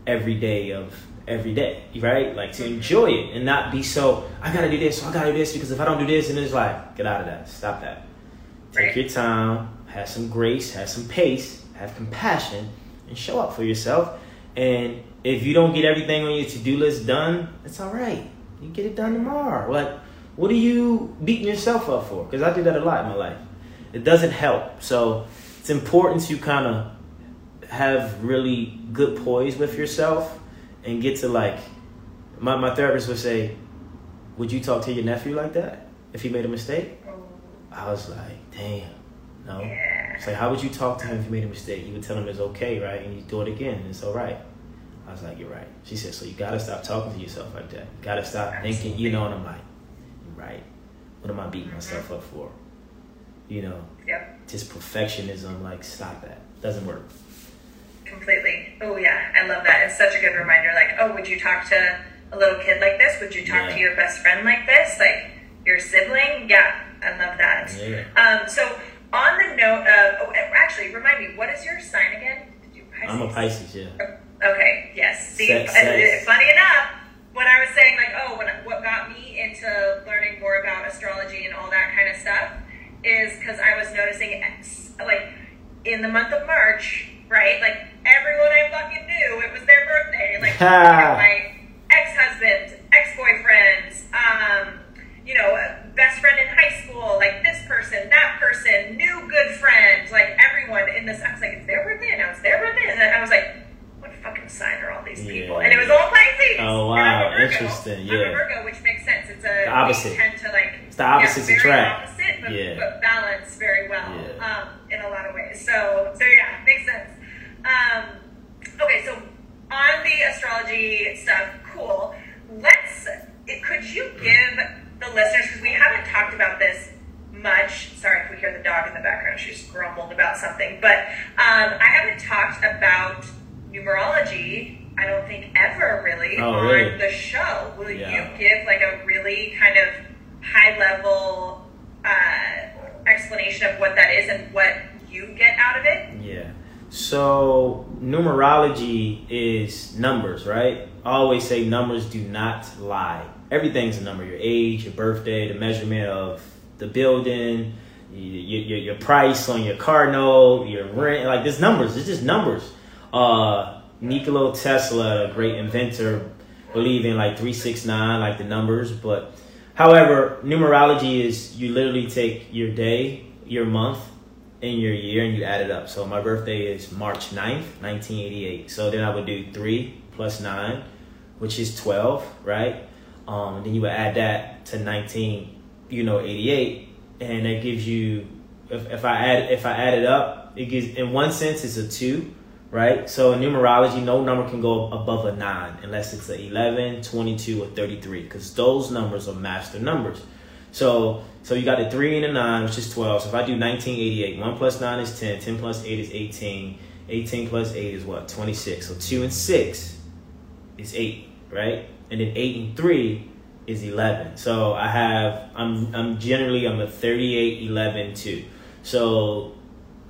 every day of every day, right? Like to mm-hmm. enjoy it and not be so I gotta do this, I gotta do this because if I don't do this, and it's like get out of that, stop that. Take your time, have some grace, have some pace, have compassion, and show up for yourself. And if you don't get everything on your to do list done, it's all right. You get it done tomorrow. Like, what are you beating yourself up for? Because I do that a lot in my life. It doesn't help. So it's important to kind of have really good poise with yourself and get to like, my, my therapist would say, Would you talk to your nephew like that if he made a mistake? I was like, Damn, no. Yeah. It's like, how would you talk to him if you made a mistake? You would tell him it's okay, right? And you do it again, and it's all right. I was like, you're right. She said, so you gotta stop talking to yourself like that. You gotta stop thinking, you know. And I'm like, you're right. What am I beating mm-hmm. myself up for? you know, Yep. just perfectionism. Like, stop that. Doesn't work. Completely. Oh yeah, I love that. It's such a good reminder. Like, oh, would you talk to a little kid like this? Would you talk Yeah. to your best friend like this? Like your sibling? Yeah, I love that. Yeah. Um, so on the note of, oh, actually, remind me, what is your sign again? Did you Pisces? I'm a Pisces, yeah. Okay. Yes. See, Sex, uh, sex. funny enough, when I was saying like, oh, when, what got me into learning more about astrology and all that kind of stuff is because I was noticing, ex- like, in the month of March, right? Like everyone I fucking knew, it was their birthday. Like my ex-husband, ex-boyfriends, um, you know, best friend in high school, like this person, that person, new good friend, like everyone in this. I was like, it's their birthday, and now it's their birthday, and then I was like, what fucking sign are all these people? Yeah. And it was all Pisces. Oh, I'm wow. Virgo. Interesting, I'm yeah. a Virgo, which makes sense. It's a The opposite. Tend to like It's the opposites yeah, very attract. opposite, but, Yeah. but balance very well Yeah. um, in a lot of ways. So, so yeah, makes sense. Um, okay, so on the astrology stuff, cool. Let's. Could you give the listeners because we haven't talked about this much. Sorry if we hear the dog in the background; she's grumbled about something. But um, I haven't talked about numerology. I don't think ever really Oh, on really? the show. Will Yeah. you give like a really kind of high level uh, explanation of what that is and what you get out of it? Yeah. So numerology is numbers, right? I always say numbers do not lie. Everything's a number. Your age, your birthday, the measurement of the building, your, your, your price on your car note, your rent. Like there's numbers. It's just numbers. Uh, Nikola Tesla, a great inventor, believed in like three, six, nine, like the numbers. But however, numerology is you literally take your day, your month, in your year and you add it up. So my birthday is March 9th, 1988. So then I would do 3 plus 9, which is 12, right? Um, then you would add that to 19, you know, 88, and that gives you if, if I add if I add it up, it gives in one sense it's a 2, right? So in numerology, no number can go above a 9 unless it's a 11, 22 or 33 cuz those numbers are master numbers. So so you got the three and the nine, which is twelve. So if I do nineteen eighty eight, one plus nine is 10, 10 eight is 18, 18 eight is what? Twenty six. So two and six is eight, right? And then eight and three is eleven. So I have I'm I'm generally I'm a 38, 11, 2. So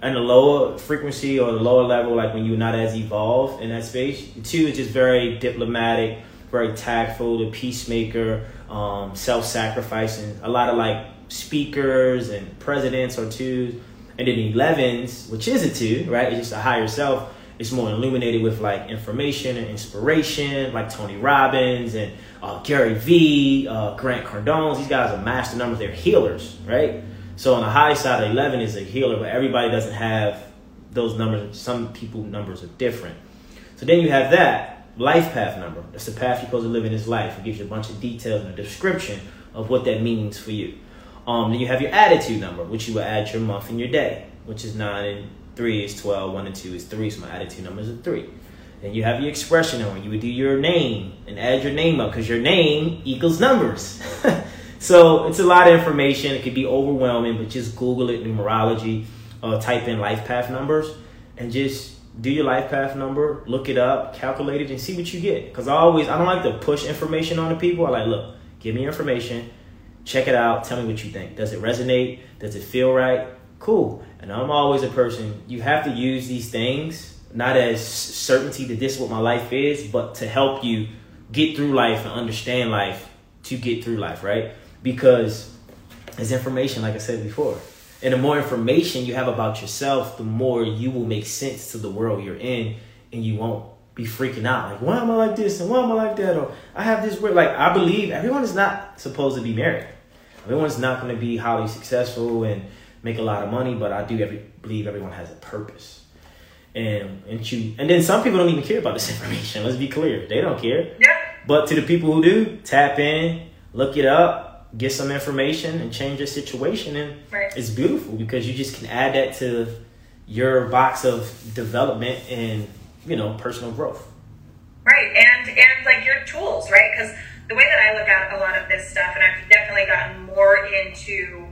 in the lower frequency or the lower level, like when you're not as evolved in that space, two is just very diplomatic, very tactful, the peacemaker, um, self-sacrificing. A lot of like speakers and presidents are twos, and then elevens, which is a two, right? It's just a higher self. It's more illuminated with like information and inspiration, like Tony Robbins and uh, Gary Vee, uh, Grant Cardone. These guys are master numbers. They're healers, right? So on the high side, 11 is a healer, but everybody doesn't have those numbers. Some people numbers are different. So then you have that life path number. That's the path you're supposed to live in this life. It gives you a bunch of details and a description of what that means for you. Um, then you have your attitude number, which you will add your month and your day, which is 9 and 3 is 12, 1 and 2 is 3, so my attitude number is a 3. Then you have your expression number. You would do your name and add your name up because your name equals numbers. so it's a lot of information. It could be overwhelming, but just Google it, numerology, uh, type in life path numbers, and just do your life path number, look it up, calculate it, and see what you get. Because I always, I don't like to push information on the people. I like, look, give me information, check it out, tell me what you think. Does it resonate? Does it feel right? Cool. And I'm always a person, you have to use these things, not as certainty that this is what my life is, but to help you get through life and understand life to get through life, right? Because it's information, like I said before. And the more information you have about yourself, the more you will make sense to the world you're in, and you won't be freaking out like, why am I like this and why am I like that? Or I have this weird. Like I believe everyone is not supposed to be married. Everyone's not going to be highly successful and make a lot of money, but I do every, believe everyone has a purpose. And and you and then some people don't even care about this information. Let's be clear, they don't care. Yeah. But to the people who do, tap in, look it up, get some information, and change your situation. And Right. it's beautiful because you just can add that to your box of development and you know personal growth. Right, and and like your tools, right? Because the way that I look at a lot of this stuff, and I've definitely gotten more into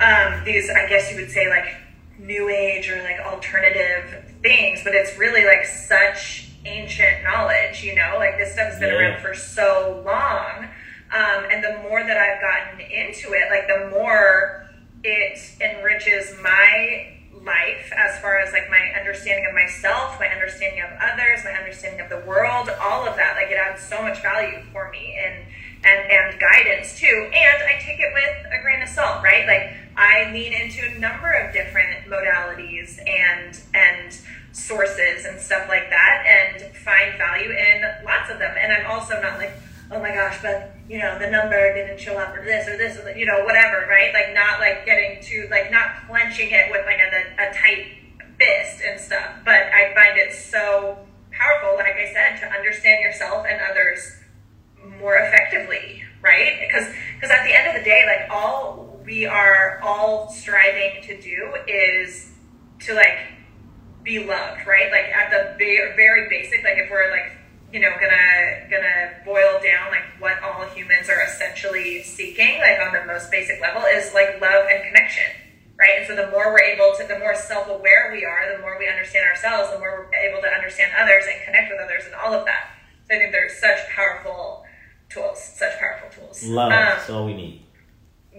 um, these, I guess you would say, like new age or like alternative things, but it's really like such ancient knowledge, you know, like this stuff's been Yeah. around for so long. Um, and the more that I've gotten into it, like the more it enriches my life as far as like my understanding of myself, my understanding of others, my understanding of the world, all of that. Like it adds so much value for me and and and guidance too. And I take it with a grain of salt, right? Like I lean into a number of different modalities and and sources and stuff like that and find value in lots of them. And I'm also not like, oh my gosh, but you know, the number didn't show up or this or this or you know, whatever, right? Like not like getting to like not clenching it with like a, a tight fist and stuff. But I find it so powerful, like I said, to understand yourself and others more effectively, right? Because because at the end of the day, like all we are all striving to do is to like be loved, right? Like at the very, very basic, like if we're like you know gonna gonna boil down like what all humans are essentially seeking, like on the most basic level, is like love and connection, right? And so the more we're able to, the more self-aware we are, the more we understand ourselves, the more we're able to understand others and connect with others and all of that. So I think they're such powerful tools, such powerful tools. Love. Um, That's all we need.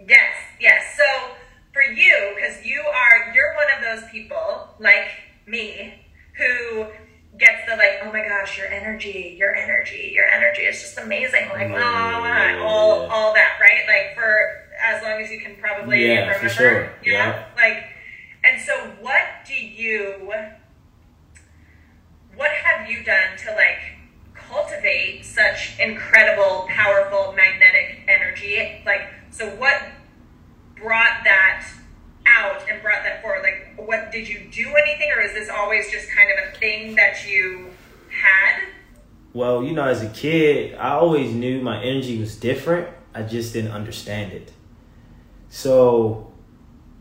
Yes, yes. So for you, because you are, you're one of those people like me who gets the like, oh my gosh, your energy, your energy, your energy is just amazing. Like, oh, yeah, all, yeah. all that, right? Like for as long as you can probably Yeah, for remember. sure. Yeah. Yeah. Like, and so what do you, what have you done to like cultivate such incredible, powerful, magnetic energy? Like, so what brought that out and brought that forward? Like, what did you do anything, or is this always just kind of a thing that you had? Well, you know, as a kid, I always knew my energy was different. I just didn't understand it. So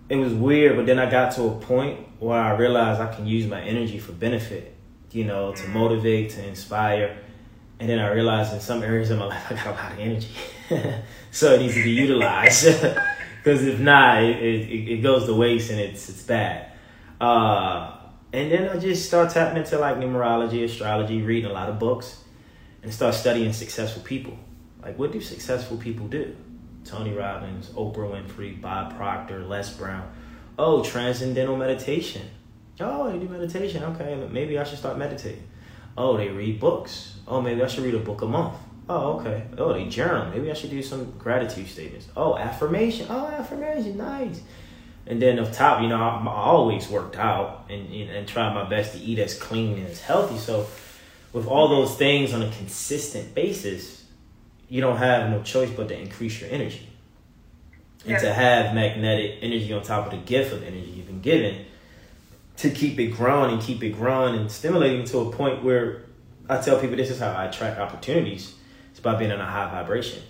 it was weird, but then I got to a point where I realized I can use my energy for benefit, you know, to mm. motivate, to inspire. And then I realized in some areas of my life, I got a lot of energy. so it needs to be utilized. Because if not, it, it, it goes to waste and it's, it's bad. Uh, and then I just start tapping into like numerology, astrology, reading a lot of books, and start studying successful people. Like, what do successful people do? Tony Robbins, Oprah Winfrey, Bob Proctor, Les Brown. Oh, transcendental meditation. Oh, they do meditation. Okay, maybe I should start meditating. Oh, they read books. Oh, maybe I should read a book a month. Oh, okay. Oh, they journal. Maybe I should do some gratitude statements. Oh, affirmation. Oh, affirmation. Nice. And then up top, you know, I, I always worked out and, and and tried my best to eat as clean and as healthy. So, with all those things on a consistent basis, you don't have no choice but to increase your energy. And Yeah. to have magnetic energy on top of the gift of energy you've been given, to keep it growing and keep it growing and stimulating to a point where I tell people this is how I attract opportunities. It's by being in a high vibration.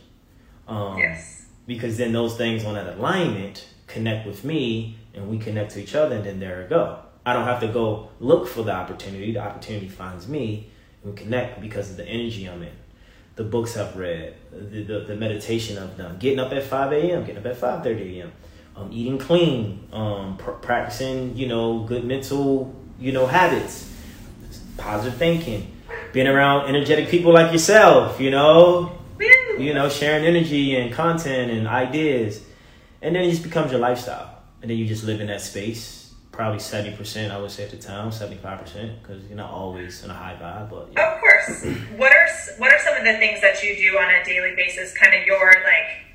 Um, Yes. because then those things on that alignment connect with me and we connect to each other and then there we go i don't have to go look for the opportunity the opportunity finds me and we connect because of the energy i'm in the books i've read the, the, the meditation i've done getting up at 5 a.m getting up at 5.30 a.m um, eating clean um, pr- practicing you know good mental you know habits positive thinking being around energetic people like yourself you know you know, sharing energy and content and ideas. And then it just becomes your lifestyle. And then you just live in that space. Probably 70%, I would say at the time, 75%, because you're not always in a high vibe. But yeah. Of course. What are what are some of the things that you do on a daily basis? Kind of your like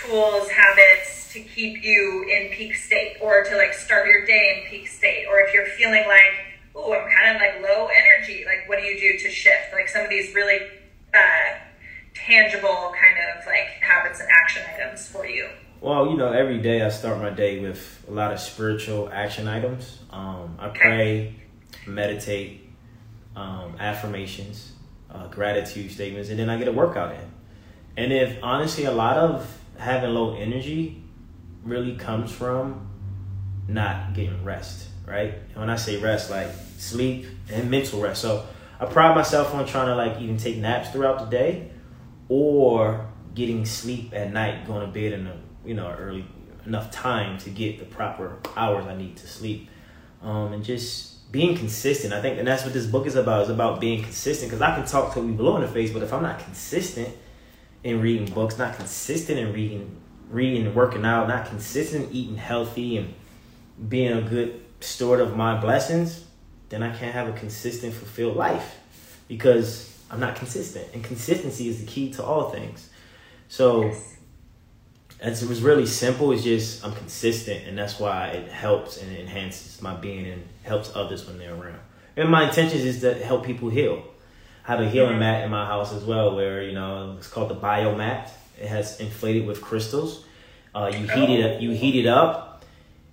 tools, habits to keep you in peak state, or to like start your day in peak state, or if you're feeling like, oh, I'm kind of like low energy. Like, what do you do to shift? Like some of these really uh, tangible kind of like habits and action items for you. Well, you know, every day I start my day with a lot of spiritual action items. Um, I pray, meditate, um, affirmations, uh, gratitude statements, and then I get a workout in. And if honestly, a lot of having low energy really comes from not getting rest, right? And when I say rest, like sleep and mental rest. So I pride myself on trying to like even take naps throughout the day or getting sleep at night, going to bed in a you know early enough time to get the proper hours I need to sleep, um, and just being consistent. I think, and that's what this book is about. Is about being consistent. Because I can talk till we blow in the face, but if I'm not consistent in reading books, not consistent in reading, reading and working out, not consistent in eating healthy and being a good steward of my blessings, then I can't have a consistent, fulfilled life because I'm not consistent. And consistency is the key to all things. So as it was really simple, it's just I'm consistent and that's why it helps and it enhances my being and helps others when they're around. And my intentions is to help people heal. I have a healing mat in my house as well where, you know, it's called the biomat. It has inflated with crystals. Uh, you heat it up, you heat it up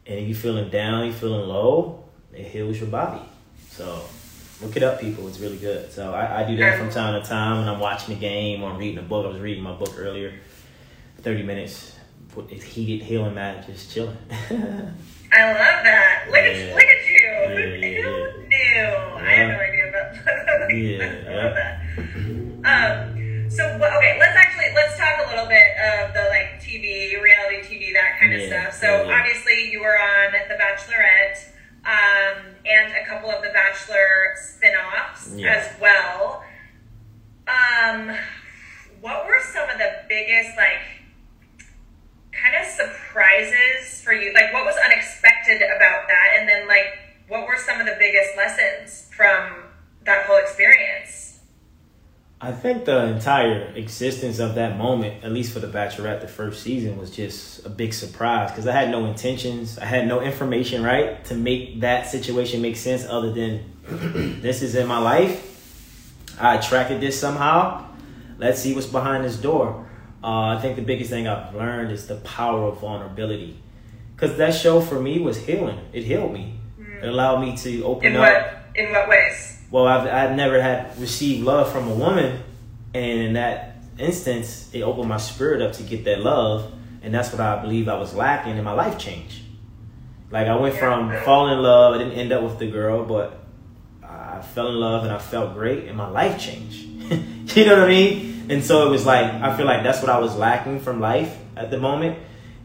and if you're feeling down, you're feeling low, it heals your body. So look it up, people. It's really good. So I, I do that from time to time when I'm watching a game or I'm reading a book. I was reading my book earlier. 30 minutes, it's heated healing mat, just chilling. I love that. Look Yeah. at look at you. Yeah, Who, yeah, who knew? I had no idea. Yeah, I love that. Um, so okay, let's actually let's talk a little bit of the like TV, reality TV, that kind of Yeah, stuff. So yeah. obviously you were on The Bachelorette, um, and a couple of the Bachelor spin-offs as well. Um, what were some of the biggest like kind of surprises for you? Like, what was unexpected about that? And then, like, what were some of the biggest lessons from that whole experience? I think the entire existence of that moment, at least for the Bachelorette, the first season, was just a big surprise because I had no intentions, I had no information, right, to make that situation make sense other than this is in my life. I attracted this somehow. Let's see what's behind this door. Uh, I think the biggest thing I've learned is the power of vulnerability because that show for me was healing. It healed me. It allowed me to open In up what in what ways? Well, I've, I've never had received love from a woman, and in that instance, it opened my spirit up to get that love, and that's what I believe I was lacking, and my life changed. Like I went from falling in love, I didn't end up with the girl, but I fell in love and I felt great, and my life changed. you know what I mean? And so it was like I feel like that's what I was lacking from life at the moment,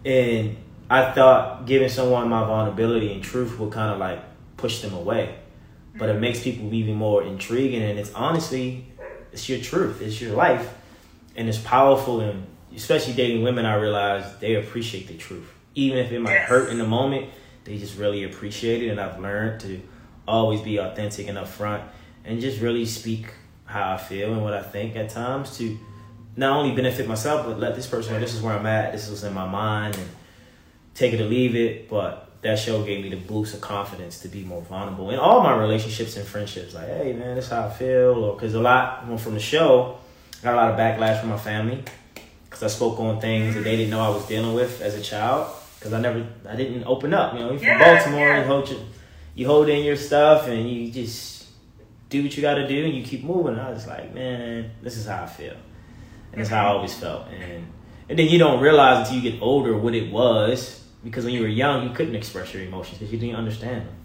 and I thought giving someone my vulnerability and truth would kind of like push them away but it makes people even more intriguing and it's honestly it's your truth it's your life and it's powerful and especially dating women i realize they appreciate the truth even if it might Yes. hurt in the moment they just really appreciate it and i've learned to always be authentic and upfront and just really speak how i feel and what i think at times to not only benefit myself but let this person know this is where i'm at this is what's in my mind and take it or leave it, but that show gave me the boost of confidence to be more vulnerable in all my relationships and friendships. Like, hey man, this is how I feel, or because a lot well, from the show, I got a lot of backlash from my family because I spoke on things that they didn't know I was dealing with as a child because I never, I didn't open up. You know, you're from Yeah, Baltimore, yeah. you hold your, you hold in your stuff and you just do what you got to do and you keep moving. And I was like, man, this is how I feel, and that's how I mm-hmm. always felt, and and then you don't realize until you get older what it was because when you were young you couldn't express your emotions because you didn't understand them.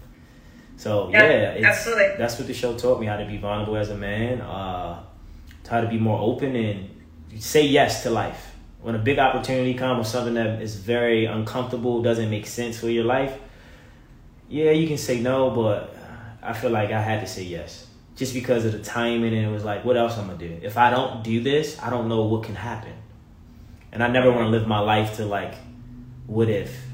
So Yeah, yeah, absolutely. that's what the show taught me how to be vulnerable as a man, uh, how to be more open and say yes to life. When a big opportunity comes or something that is very uncomfortable, doesn't make sense for your life, yeah, you can say no, but I feel like I had to say yes. Just because of the timing and it was like, what else I'm gonna do? If I don't do this, I don't know what can happen. And I never want to live my life to like, what if?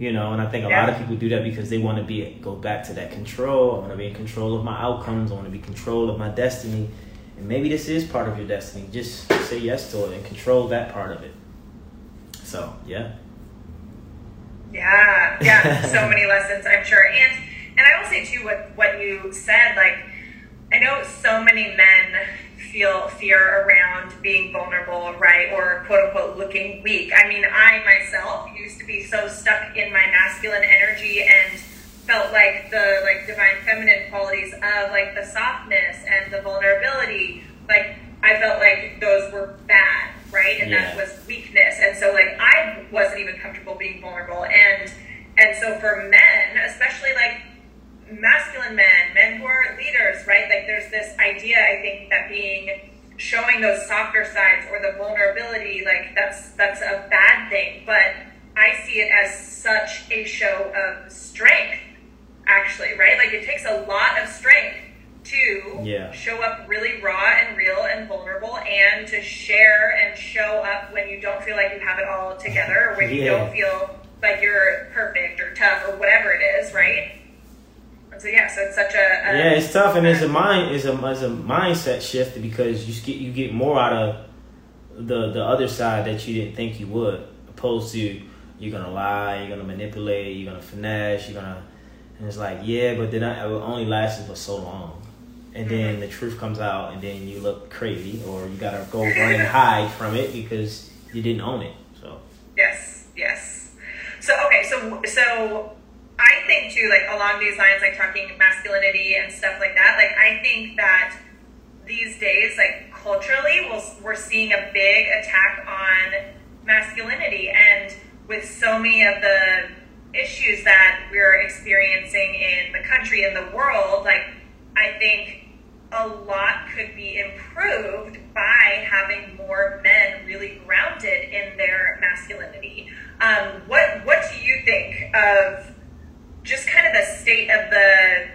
You know, and I think a lot of people do that because they want to be go back to that control. I want to be in control of my outcomes. I want to be in control of my destiny. And maybe this is part of your destiny. Just say yes to it and control that part of it. So yeah. Yeah, yeah, so many lessons, I'm sure. And and I will say too what what you said, like I know so many men feel fear around being vulnerable, right? Or quote unquote looking weak. I mean, I myself used to be so stuck in my masculine energy and felt like the like divine feminine qualities of like the softness and the vulnerability, like I felt like those were bad, right? And that was weakness. And so like I wasn't even comfortable being vulnerable. And and so for men, especially like masculine men, men who are leaders, right? Like there's this idea, I think, that being showing those softer sides or the vulnerability, like that's that's a bad thing. But I see it as such a show of strength, actually, right? Like it takes a lot of strength to Yeah. show up really raw and real and vulnerable and to share and show up when you don't feel like you have it all together or when you Yeah. don't feel like you're perfect or tough or whatever it is, right? So yeah, so it's such a, a Yeah, it's tough, and it's a mind, it's a, it's a mindset shift because you get you get more out of the the other side that you didn't think you would, opposed to you're gonna lie, you're gonna manipulate, you're gonna finesse, you're gonna, and it's like yeah, but then I, it only lasted for so long, and then mm-hmm. the truth comes out, and then you look crazy, or you gotta go run and hide from it because you didn't own it. So Yes, yes. So okay, so so I think too, like along these lines, like talking masculinity and stuff like that. Like I think that these days, like culturally, we'll, we're seeing a big attack on masculinity, and with so many of the issues that we're experiencing in the country and the world, like I think a lot could be improved by having more men really grounded in their masculinity. Um, what what do you think of just kind of the state of the,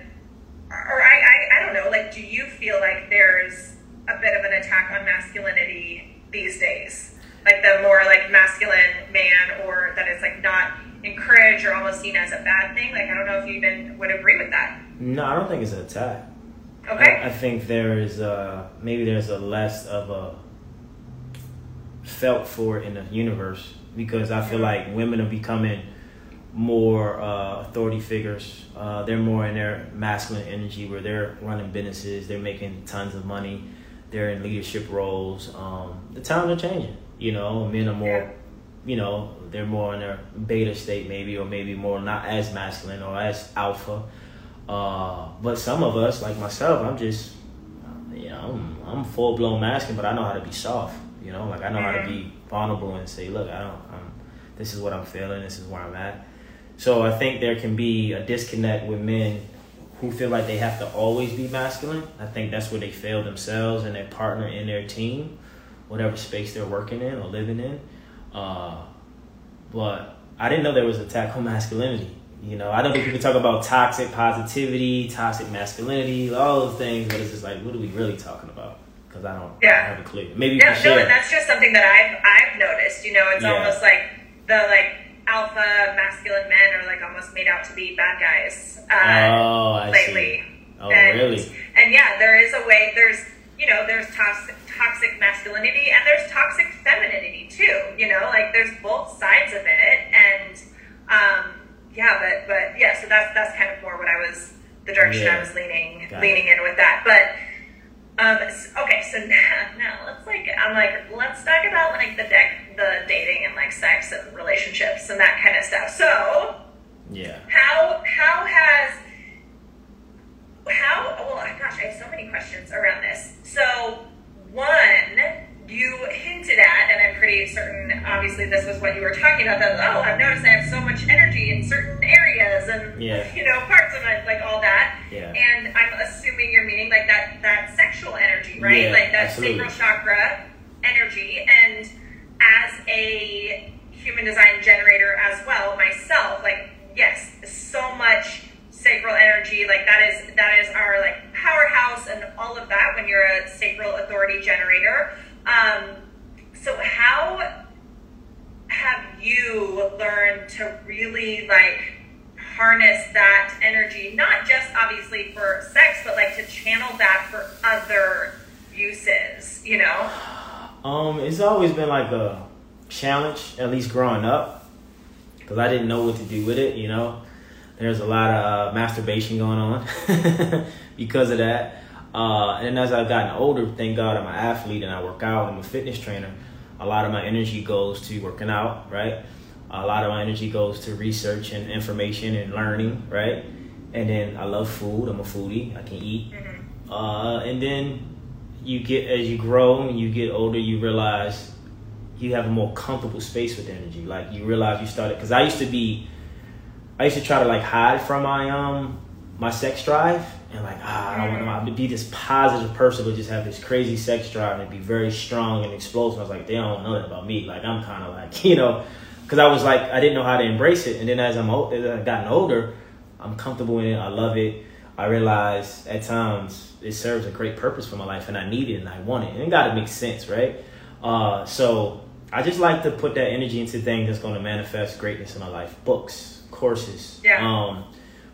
or I, I I don't know, like do you feel like there's a bit of an attack on masculinity these days, like the more like masculine man, or that it's like not encouraged or almost seen as a bad thing? Like I don't know if you even would agree with that. no, I don't think it's an attack. Okay. I, I think there is uh maybe there's a less of a felt for in the universe because I feel like women are becoming more uh, authority figures. Uh, they're more in their masculine energy where they're running businesses, they're making tons of money, they're in leadership roles. Um, the times are changing. You know, men are more, you know, they're more in their beta state maybe, or maybe more not as masculine or as alpha. Uh, but some of us, like myself, I'm just, you know, I'm, I'm full blown masculine, but I know how to be soft. You know, like I know how to be vulnerable and say, look, I don't, I'm, this is what I'm feeling, this is where I'm at. So I think there can be a disconnect with men who feel like they have to always be masculine. I think that's where they fail themselves and their partner in their team, whatever space they're working in or living in. Uh, but I didn't know there was attack on masculinity. You know, I know people talk about toxic positivity, toxic masculinity, all those things, but it's just like, what are we really talking about? Because I don't Yeah. have a clue. Maybe no, and that's just something that I've I've noticed. You know, it's Yeah. almost like the like alpha masculine men are like almost made out to be bad guys. Uh, oh, I lately. see. Oh, and, really? And yeah, there is a way. There's you know, there's toxic toxic masculinity and there's toxic femininity too. You know, like there's both sides of it, and um, yeah, but but yeah, so that's that's kind of more what I was the direction Yeah. I was leaning Got leaning in with that, but. Um, okay, so now, now let's like I'm like let's talk about like the deck, the dating and like sex and relationships and that kind of stuff. So, Yeah. how how has how well gosh i have so many questions around this so one you hinted at and i'm pretty certain obviously this was what you were talking about that oh i've noticed i have so much energy in certain areas and Yeah. you know parts of my like all that Yeah. and i'm assuming you're meaning like that that sexual energy right Yeah, like that absolutely. sacral chakra energy and as a human design generator as well myself like yes so much sacral energy like that is that is our like powerhouse and all of that when you're a sacral authority generator. Um so how have you learned to really like harness that energy not just obviously for sex but like to channel that for other uses you know Um, it's always been like a challenge, at least growing up, because I didn't know what to do with it. You know, there's a lot of uh, masturbation going on because of that. Uh, and as I've gotten older, thank God I'm an athlete and I work out. I'm a fitness trainer. A lot of my energy goes to working out, right? A lot of my energy goes to research and information and learning, right? And then I love food. I'm a foodie. I can eat. Uh, and then you get as you grow and you get older, you realize you have a more comfortable space with energy. Like you realize you started because I used to be, I used to try to like hide from my um my sex drive and like ah I don't want to be this positive person but just have this crazy sex drive and be very strong and explosive. I was like they don't know that about me. Like I'm kind of like you know because I was like I didn't know how to embrace it, and then as I'm old, as I've gotten older, I'm comfortable in it. I love it. I realize at times it serves a great purpose for my life, and I need it and I want it, and it got to make sense, right? Uh, so I just like to put that energy into things that's going to manifest greatness in my life. Books, courses, Yeah. um,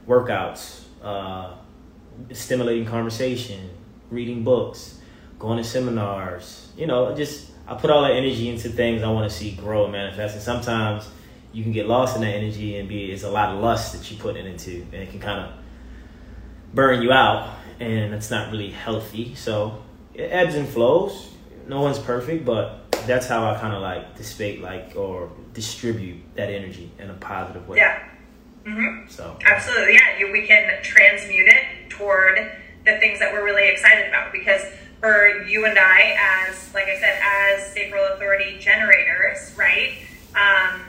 workouts, uh, stimulating conversation, reading books, going to seminars. You know, just I put all that energy into things I want to see grow and manifest. And sometimes you can get lost in that energy and be it's a lot of lust that you put it into, and it can kind of burn you out, and it's not really healthy. So it ebbs and flows. No one's perfect, but that's how I kind of like dissipate, like or distribute that energy in a positive way. Yeah. Mm-hmm. So Absolutely, yeah. You, we can transmute it toward the things that we're really excited about because for you and I, as like I said, as sacral authority generators, right? Um,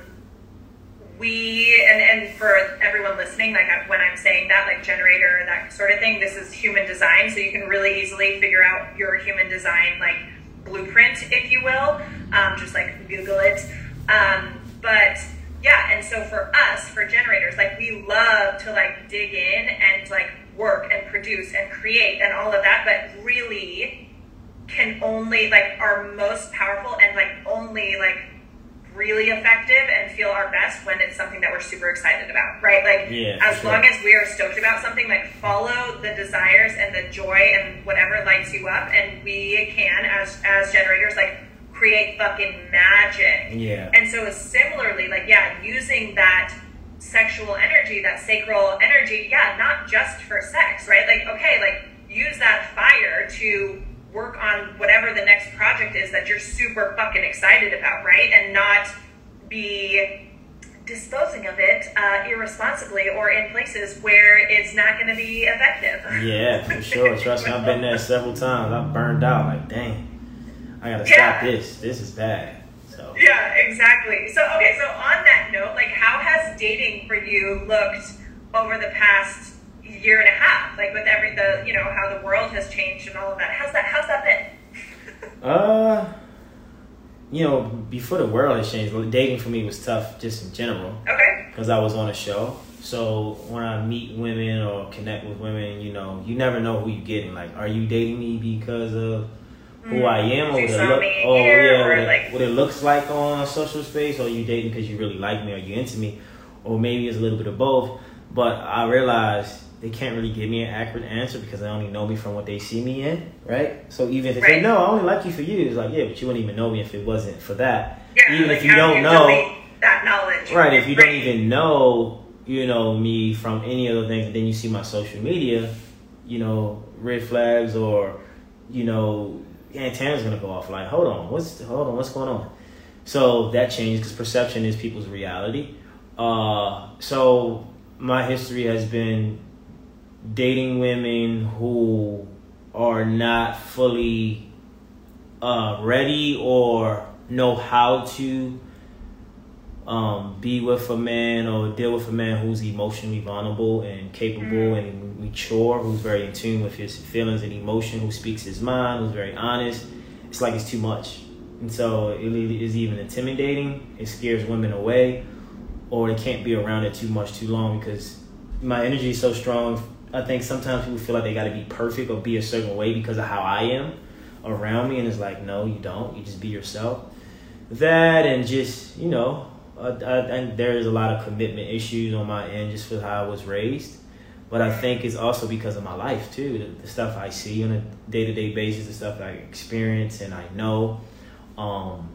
we and and for everyone listening, like when I'm saying that, like generator, that sort of thing, this is human design, so you can really easily figure out your human design like blueprint, if you will. Um, just like Google it. Um, but yeah, and so for us, for generators, like we love to like dig in and like work and produce and create and all of that, but really can only like are most powerful and like only like really effective and feel our best when it's something that we're super excited about, right? Like Yeah, as sure. long as we are stoked about something, like follow the desires and the joy and whatever lights you up, and we can as as generators like create fucking magic. Yeah. And so similarly, like yeah, using that sexual energy, that sacral energy, yeah, not just for sex, right? Like okay, like use that fire to work on whatever the next project is that you're super fucking excited about, right? And not be disposing of it uh, irresponsibly or in places where it's not going to be effective. Yeah, for sure. Trust me, I've been there several times. I'm burned out. Like, dang, I gotta Yeah. stop this. This is bad. So Yeah, exactly. So, okay, so on that note, like, how has dating for you looked over the past year and a half? Like, with every the, you know, how the world has changed and all of that. How's that? How's that been? Uh, you know, before the world has changed, dating for me was tough just in general Okay. because I was on a show. So when I meet women or connect with women, you know, you never know who you're getting. Like, are you dating me because of who I am or what it look? Oh yeah, or what it, like- what it looks like on social space, or you dating because you really like me or you into me, or maybe it's a little bit of both. But I realized they can't really give me an accurate answer because they only know me from what they see me in, right? So even if they say no, I only like you for you, it's like yeah, but you wouldn't even know me if it wasn't for that. Yeah. even like, if you don't you know, that knowledge. Right, if you don't even know, you know, me from any other things, and then you see my social media, you know, red flags or, you know, antennas gonna go off. Like, hold on, what's hold on, what's going on? So that changed because perception is people's reality. Uh, so my history has been dating women who are not fully uh, ready or know how to um, be with a man or deal with a man who's emotionally vulnerable and capable and mature, who's very in tune with his feelings and emotion, who speaks his mind, who's very honest. It's like it's too much. And so it is even intimidating. It scares women away, or they can't be around it too much too long because my energy is so strong. I think sometimes people feel like they got to be perfect or be a certain way because of how I am around me, and it's like, no, you don't. You just be yourself. That and just you know, I, I, and there is a lot of commitment issues on my end just for how I was raised. But I think it's also because of my life too, the, the stuff I see on a day to day basis, the stuff I experience and I know. Um,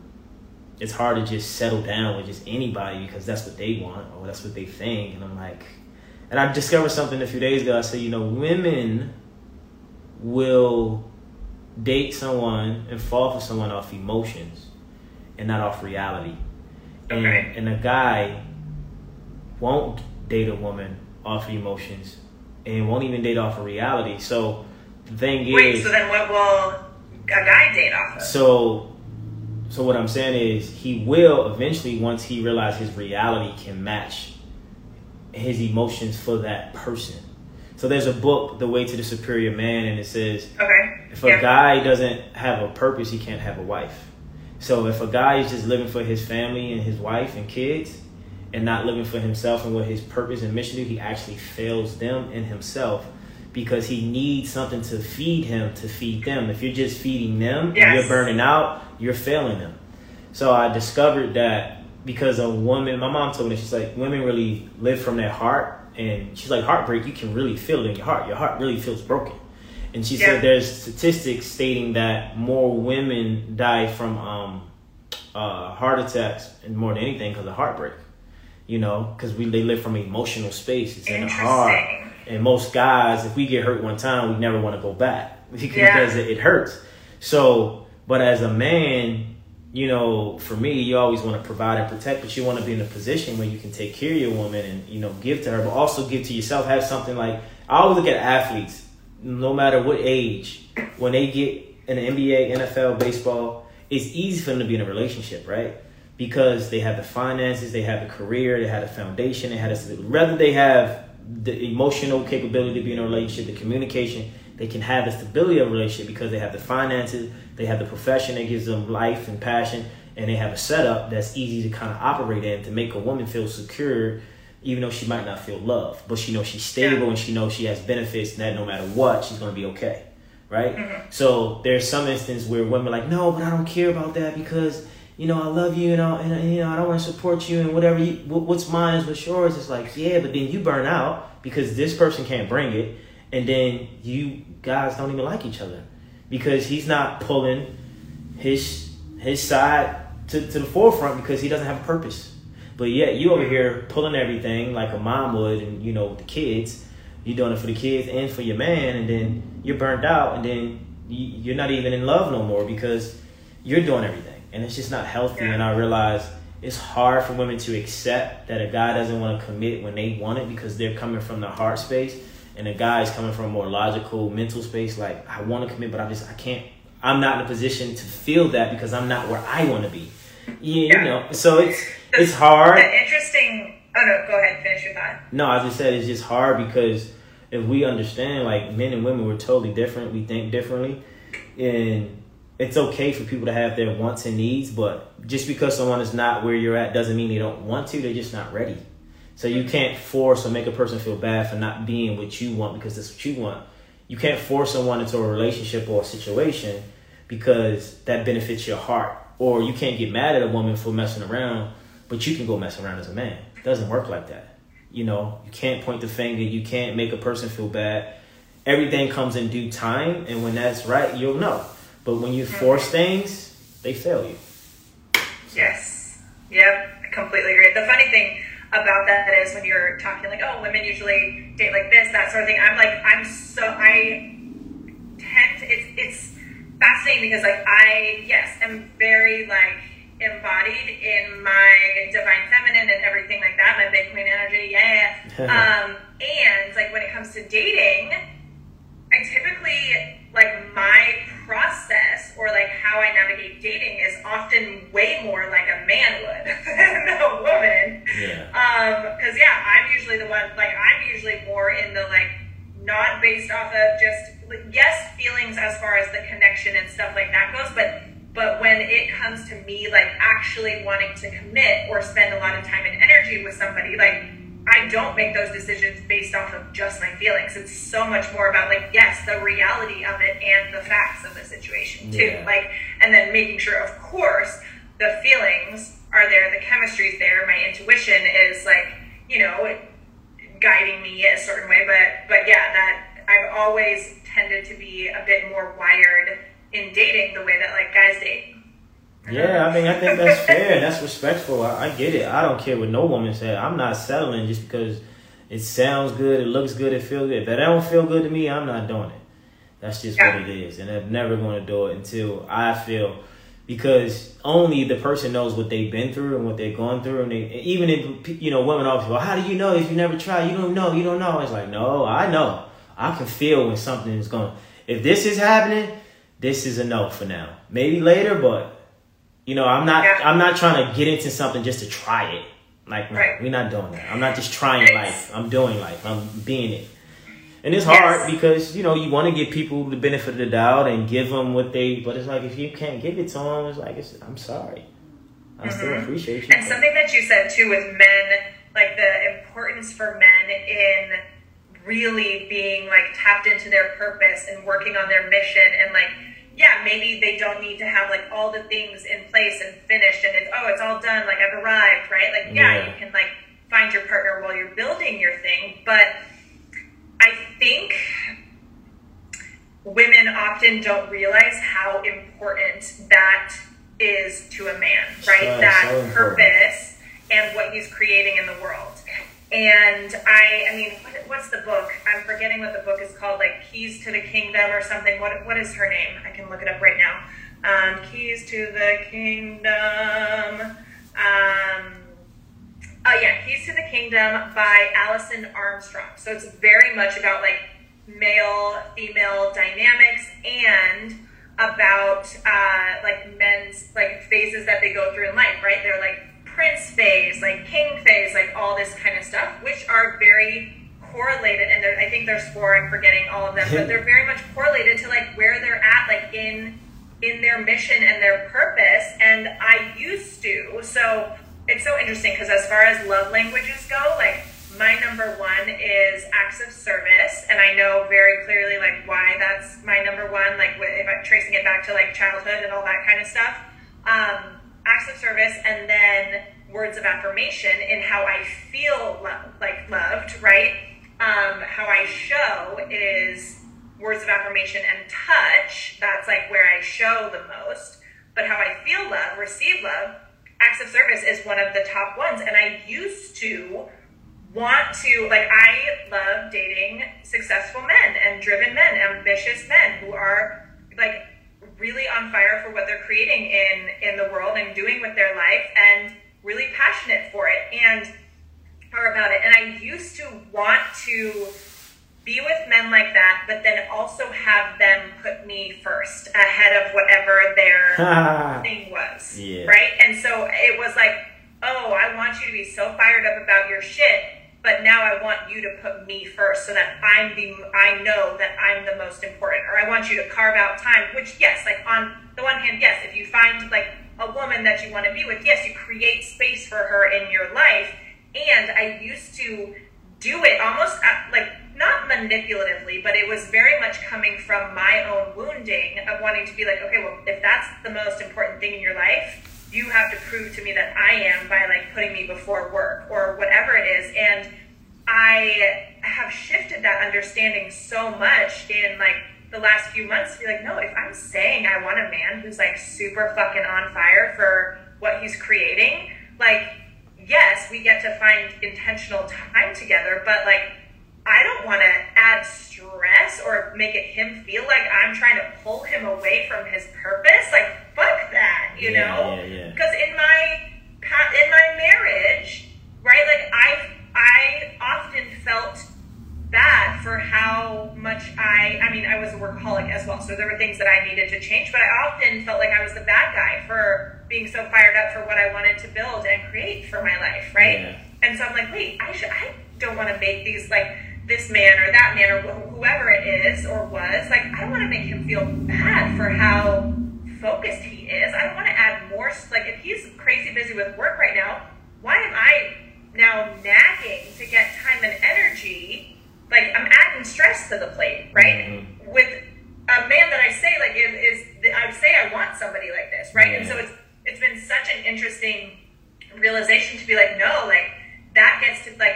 it's hard to just settle down with just anybody because that's what they want or that's what they think. And I'm like, and I discovered something a few days ago. I said, you know, women will date someone and fall for someone off emotions and not off reality. And, Okay. and a guy won't date a woman off emotions and won't even date off of reality. So the thing is Wait, is, so then what will a guy date off of? so, so what I'm saying is, he will eventually, once he realizes his reality can match his emotions for that person. So there's a book, The Way to the Superior Man, and it says Okay. if a Yeah. guy doesn't have a purpose, he can't have a wife. So if a guy is just living for his family and his wife and kids, and not living for himself and what his purpose and mission do, he actually fails them and himself because he needs something to feed him to feed them. If you're just feeding them and you're burning out, you're failing them. So I discovered that because a woman, my mom told me, she's like, women really live from their heart. And she's like, heartbreak, you can really feel it in your heart. Your heart really feels broken. And she Yeah. said there's statistics stating that more women die from um, uh, heart attacks and more than anything because of heartbreak. You know, because we they live from emotional space. It's in the heart. And most guys, if we get hurt one time, we never want to go back because Yeah. it, it hurts. So, but as a man, you know, for me, you always want to provide and protect, but you want to be in a position where you can take care of your woman and you know give to her, but also give to yourself. Have something like I always look at athletes, no matter what age, when they get in the NBA, NFL, baseball, it's easy for them to be in a relationship, right? Because they have the finances, they have the career, they have the foundation, they have the, rather they have the emotional capability to be in a relationship, the communication, they can have the stability of a relationship because they have the finances, they have the profession that gives them life and passion, and they have a setup that's easy to kind of operate in to make a woman feel secure, even though she might not feel loved. But she knows she's stable and she knows she has benefits and that no matter what, she's going to be okay. Right? Mm-hmm. So there's some instance where women are like, no, but I don't care about that because you know I love you and, I, and you know I don't want to support you and whatever you, what, what's mine is what's yours. It's like yeah, but then you burn out because this person can't bring it, and then you guys don't even like each other because he's not pulling his his side to, to the forefront because he doesn't have a purpose. But yet you over here pulling everything like a mom would, and you know the kids. You're doing it for the kids and for your man, and then you're burnt out, and then you- you're not even in love no more because you're doing everything, and it's just not healthy. And I realize it's hard for women to accept that a guy doesn't want to commit when they want it because they're coming from the heart space, and a guy is coming from a more logical mental space. Like I want to commit, but I just I can't. I'm not in a position to feel that because I'm not where I want to be. You, you know, so it's The- it's hard. The interesting. Oh no, go ahead. Finish your thought. No, as I said, it's just hard because if we understand, like men and women, we're totally different. We think differently, and it's okay for people to have their wants and needs. But just because someone is not where you're at doesn't mean they don't want to. They're just not ready. So you can't force or make a person feel bad for not being what you want because that's what you want. You can't force someone into a relationship or a situation because that benefits your heart. Or you can't get mad at a woman for messing around, but you can go mess around as a man. It doesn't work like that. You know, you can't point the finger. You can't make a person feel bad. Everything comes in due time, and when that's right, you'll know. But when you force things, they fail you. Yes. Yep. I completely agree. The funny thing about that that is when you're talking like, oh, women usually date like this, that sort of thing. I'm like, I'm so I tend to, it's it's fascinating because like I yes am very like embodied in my divine feminine and everything like that, my big queen energy, yeah. um, and like when it comes to dating, I typically like my process or like how I navigate dating is often way more like a man would than a woman. Yeah. Um, because yeah, I'm usually the one like I'm usually more in the like not based off of just yes feelings as far as the connection and stuff like that goes, but but when it comes to me like actually wanting to commit or spend a lot of time and energy with somebody, like I don't make those decisions based off of just my feelings. It's so much more about like yes, the reality of it and the facts of the situation too. Yeah. Like and then making sure, of course, the feelings are there, the chemistry's there, my intuition is like you know guiding me a certain way. But but yeah, that I've always tended to be a bit more wired in dating the way that like guys date. Yeah, I mean, I think that's fair. and That's respectful. I, I get it. I don't care what no woman said. I'm not settling just because it sounds good, it looks good, it feels good. If that don't feel good to me, I'm not doing it. That's just Yeah. what it is, and I'm never going to do it until I feel because only the person knows what they've been through and what they've gone through, and they, even if you know women always, well, how do you know if you never try? You don't know. You don't know. It's like no, I know. I can feel when something is going. If this is happening, this is a no for now. Maybe later, but you know, I'm not. Yeah. I'm not trying to get into something just to try it. Like, no, Right. we're not doing that. I'm not just trying life. I'm doing life. I'm being it. And it's hard because you know you want to give people the benefit of the doubt and give them what they, but it's like if you can't give it to them, it's like it's, I'm sorry. I still Mhm. appreciate you. And something that you said too with men, like the importance for men in really being like tapped into their purpose and working on their mission and like yeah, maybe they don't need to have like all the things in place and finished and it's oh it's all done, like I've arrived, right? Like yeah, Yeah. you can like find your partner while you're building your thing, but I think women often don't realize how important that is to a man, right? So- that so purpose and what he's creating in the world. And I, I mean, what, what's the book? I'm forgetting what the book is called, like Keys to the Kingdom or something. What, what is her name? I can look it up right now. Um, Keys to the Kingdom. Um, Oh yeah, Keys to the Kingdom by Alison Armstrong. So it's very much about like male female dynamics and about uh, like men's like phases that they go through in life. Right? They're like prince phase, like king phase, like all this kind of stuff, which are very correlated. And I think there's four. I'm forgetting all of them, but they're very much correlated to like where they're at, like in in their mission and their purpose. And I used to so it's so interesting because as far as love languages go, like my number one is acts of service, and I know very clearly like why that's my number one. Like if I'm tracing it back to like childhood and all that kind of stuff, um, acts of service, and then words of affirmation in how I feel lo- like loved, right? Um, how I show is words of affirmation and touch. That's like where I show the most. But how I feel love, receive love, acts of service is one of the top ones. And I used to want to, like, I love dating successful men and driven men, ambitious men who are, like, really on fire for what they're creating in in the world and doing with their life and really passionate for it and are about it and i used to want to be with men like that but then also have them put me first ahead of whatever their thing was. Yeah. Right? And so it was like, oh, I want you to be so fired up about your shit, but now I want you to put me first so that I'm the I know that I'm the most important. Or I want you to carve out time, which yes, like on the one hand, yes, if you find like a woman that you want to be with, yes, you create space for her in your life. And I used to do it almost uh, like not manipulatively, but it was very much coming from my own wounding of wanting to be like, okay, well, if that's the most important thing in your life, you have to prove to me that I am by like putting me before work or whatever it is. And I have shifted that understanding so much in like the last few months to be like, no, if I'm saying I want a man who's like super fucking on fire for what he's creating, like, yes, we get to find intentional time together, but like, I don't want to add stress or make it him feel like I'm trying to pull him away from his purpose. Like, fuck that, you Yeah, know? yeah, yeah. Because in my in my marriage, right? Like, I I often felt bad for how much I. I mean, I was a workaholic as well, so there were things that I needed to change. But I often felt like I was the bad guy for being so fired up for what I wanted to build and create for my life, right? Yeah. And so I'm like, wait, I should. I don't want to make these like this man or that man or wh- whoever it is or was. Like, I don't want to make him feel bad for how focused he is. I don't want to add more. Like, if he's crazy busy with work right now, why am I now nagging to get time and energy? Like, I'm adding stress to the plate, right? Mhm. With a man that I say like is, is I say I want somebody like this, right? And so it's it's been such an interesting realization to be like, no, like that gets to like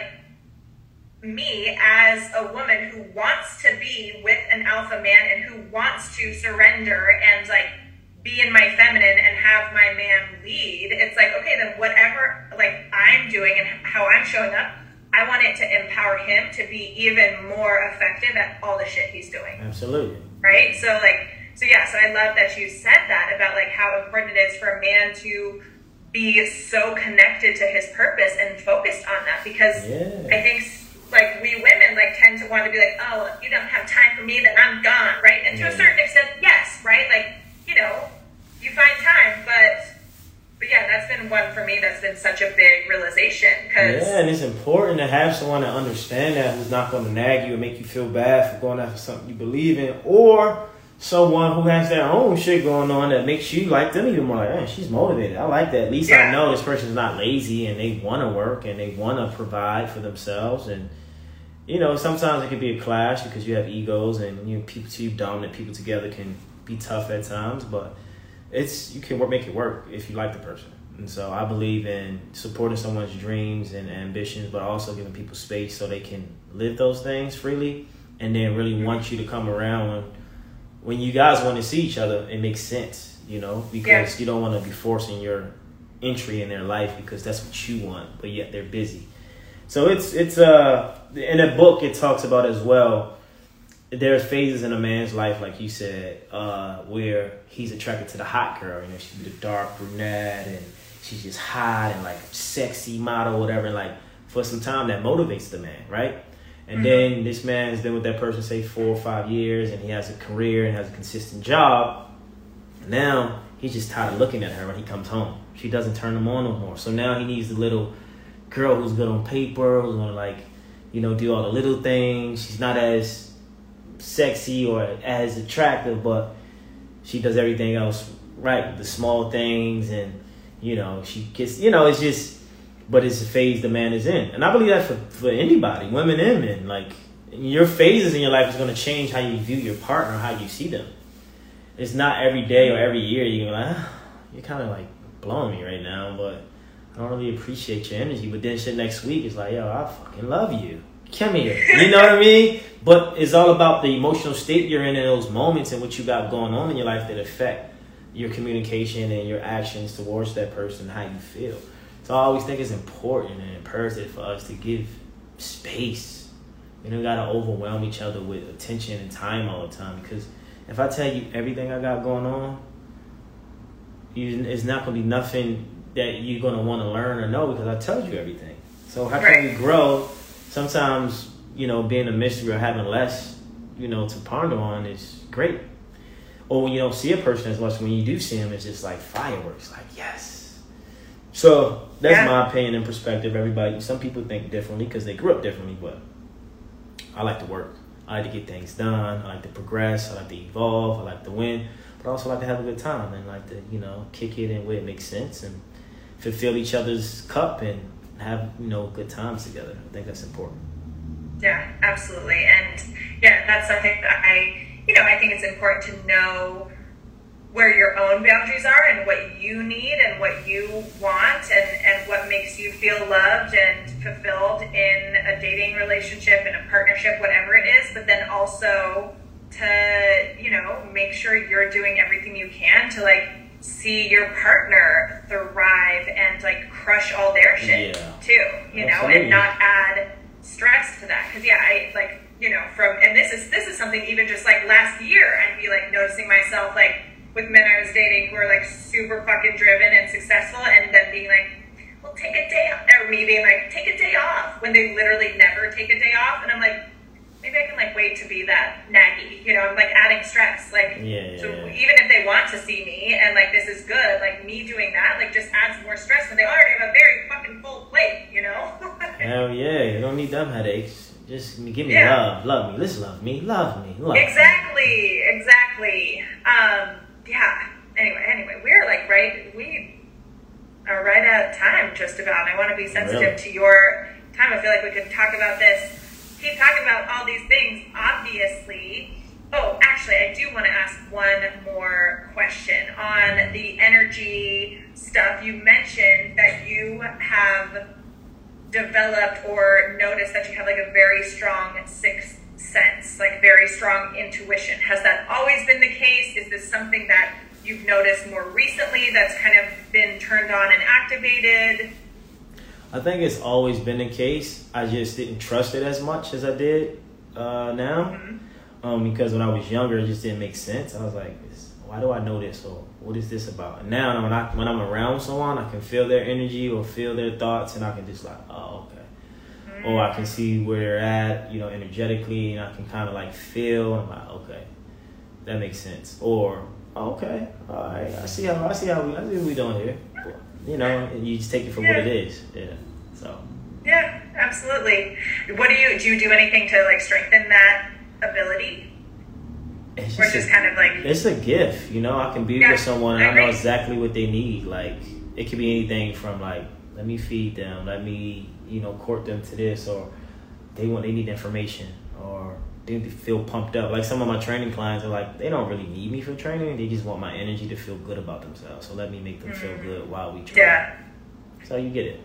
me as a woman who wants to be with an alpha man and who wants to surrender and like be in my feminine and have my man lead. It's like, okay, then whatever like I'm doing and how I'm showing up, I want it to empower him to be even more effective at all the shit he's doing Absolutely. right? So like, so yeah, so I love that you said that about like how important it is for a man to be so connected to his purpose and focused on that because Yeah. I think like we women like tend to want to be like, oh, if you don't have time for me, then I'm gone, right? And to a certain extent, yes, right? Like you know, you find time, but but yeah, that's been one for me that's been such a big realization because Yeah, and it's important to have someone to understand that who's not going to nag you and make you feel bad for going after something you believe in, or someone who has their own shit going on that makes you like them even more. Like, man, she's motivated. I like that. At least I know this person's not lazy and they want to work and they want to provide for themselves. And you know, sometimes it can be a clash because you have egos and you know, people, two dominant people together can be tough at times, but it's you can work, make it work if you like the person. And so I believe in supporting someone's dreams and ambitions, but also giving people space so they can live those things freely, and then really want you to come around when when you guys want to see each other. It makes sense, you know, because Yeah. you don't want to be forcing your entry in their life because that's what you want, but yet they're busy. So it's it's uh in a book it talks about as well. There's phases in a man's life, like you said, uh, where he's attracted to the hot girl. You know, she's the dark brunette, and she's just hot and like sexy model, whatever. And like for some time, that motivates the man, right? And then this man's been with that person say four or five years, and he has a career and has a consistent job. Now he's just tired of looking at her when he comes home. She doesn't turn him on no more. So now he needs a little girl who's good on paper, who's gonna like, you know, do all the little things. She's not as sexy or as attractive, but she does everything else right. The small things, and you know, she gets, you know, it's just, but it's a phase the man is in, and I believe that for for anybody, women and men, like your phases in your life is gonna change how you view your partner, how you see them. It's not every day or every year you're like, ah, you're kind of like blowing me right now, but I don't really appreciate your energy. But then shit next week is like, yo, I fucking love you. Come here. You know what I mean? But it's all about the emotional state you're in in those moments and what you got going on in your life that affect your communication and your actions towards that person, how you feel. So I always think it's important and imperative for us to give space. We don't gotta overwhelm each other with attention and time all the time because if I tell you everything I got going on, you, it's not gonna be nothing that you're gonna want to learn or know because I told you everything. So how can we grow? Sometimes you know being a mystery or having less, you know, to ponder on is great. Or when you don't see a person as much, when you do see them, it's just like fireworks. Like yes. So that's Yeah. my opinion and perspective. Everybody, some people think differently because they grew up differently, but I like to work. I like to get things done. I like to progress. I like to evolve. I like to win, but I also like to have a good time and like to you know kick it in where it makes sense and fulfill each other's cup and have you know good times together. I think that's important. Yeah, absolutely. And yeah, that's something that I, you know, I think it's important to know where your own boundaries are and what you need and what you want and, and what makes you feel loved and fulfilled in a dating relationship, in a partnership, whatever it is. But then also to, you know, make sure you're doing everything you can to like see your partner thrive and like crush all their shit Yeah. too, you know, and not add stress to that because yeah i like you know from and this is this is something even just like last year i'd be like noticing myself like with men i was dating who are like super fucking driven and successful and then being like well take a day off or me being like take a day off when they literally never take a day off and i'm like maybe i can like wait to be that naggy you know i'm like adding stress like Yeah, yeah, so yeah. even if they want to see me and like this is good like me doing that like just adds more stress when they already have a very fucking full plate you know Hell yeah, you don't need them headaches. Just give me love, love me. Let's love me, love me, love me. Exactly, exactly. Um, yeah. Anyway, anyway, we're like right. We are right at time, just about. I want to be sensitive Really? to your time. I feel like we could talk about this, keep talking about all these things. Obviously. Oh, actually, I do want to ask one more question on the energy stuff. You mentioned that you have developed or noticed that you have like a very strong sixth sense, like very strong intuition. Has that always been the case? Is this something that you've noticed more recently that's kind of been turned on and activated? I think it's always been the case. I just didn't trust it as much as I did uh, now. Um, because when I was younger, it just didn't make sense. I was like, why do I know this? Or what is this about? And now when, I, when I'm around someone, I can feel their energy or feel their thoughts, and I can just like, oh, okay. Or I can see where they're at, you know, energetically, and I can kind of like feel. I'm like, okay, that makes sense. Or, oh, okay, all right, I see how I see how we I see what we doing here. You know, and you just take it for what it is. Yeah. So Yeah, absolutely. What do you do? You do anything to like strengthen that ability, it's or just, just a, kind of like it's a gift, you know. I can be Yeah, with someone and I I know exactly what they need. Like it could be anything from like, let me feed them, let me, you know, court them to this, or they want they need information, or they feel pumped up. Like some of my training clients are like, they don't really need me for training. They just want my energy to feel good about themselves. So let me make them feel good while we train. Mm. yeah, So you get it.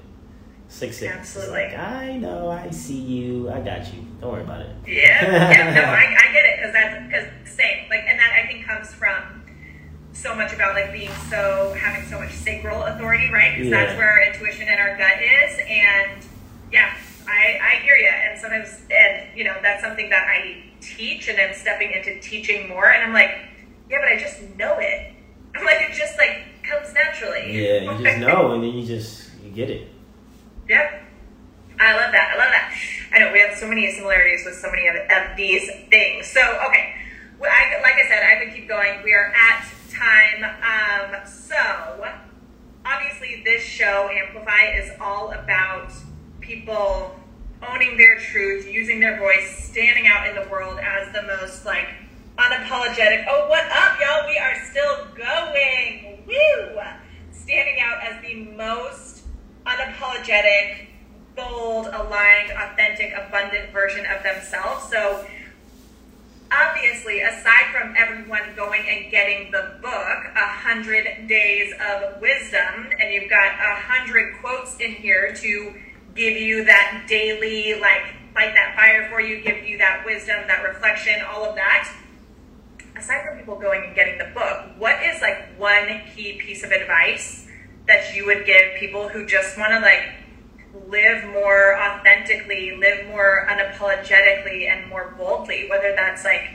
Six. It's Absolutely. like, I know, I see you, I got you. Don't worry about it. yeah, yeah. No, I, I get it because that's because same like, and that I think comes from so much about like being so having so much sacral authority, right? Because Yeah. that's where our intuition and our gut is, and yeah, I I hear you. And sometimes, and you know, that's something that I teach, and then stepping into teaching more, and I'm like, yeah, but I just know it. I'm like, it just like comes naturally. Yeah, you just know, and then you just you get it. Yep. I love that. I love that. I know we have so many similarities with so many of, of these things. So, okay. Well, I, like I said, I could keep going. We are at time. Um, so, obviously, this show, Amplify, is all about people owning their truth, using their voice, standing out in the world as the most, like, unapologetic. Oh, what up, y'all? We are still going. Woo! Standing out as the most unapologetic, bold, aligned, authentic, abundant version of themselves. So, obviously, aside from everyone going and getting the book, A Hundred Days of Wisdom, and you've got a hundred quotes in here to give you that daily, like, light that fire for you, give you that wisdom, that reflection, all of that. Aside from people going and getting the book, what is like one key piece of advice that you would give people who just want to like live more authentically, live more unapologetically, and more boldly? Whether that's like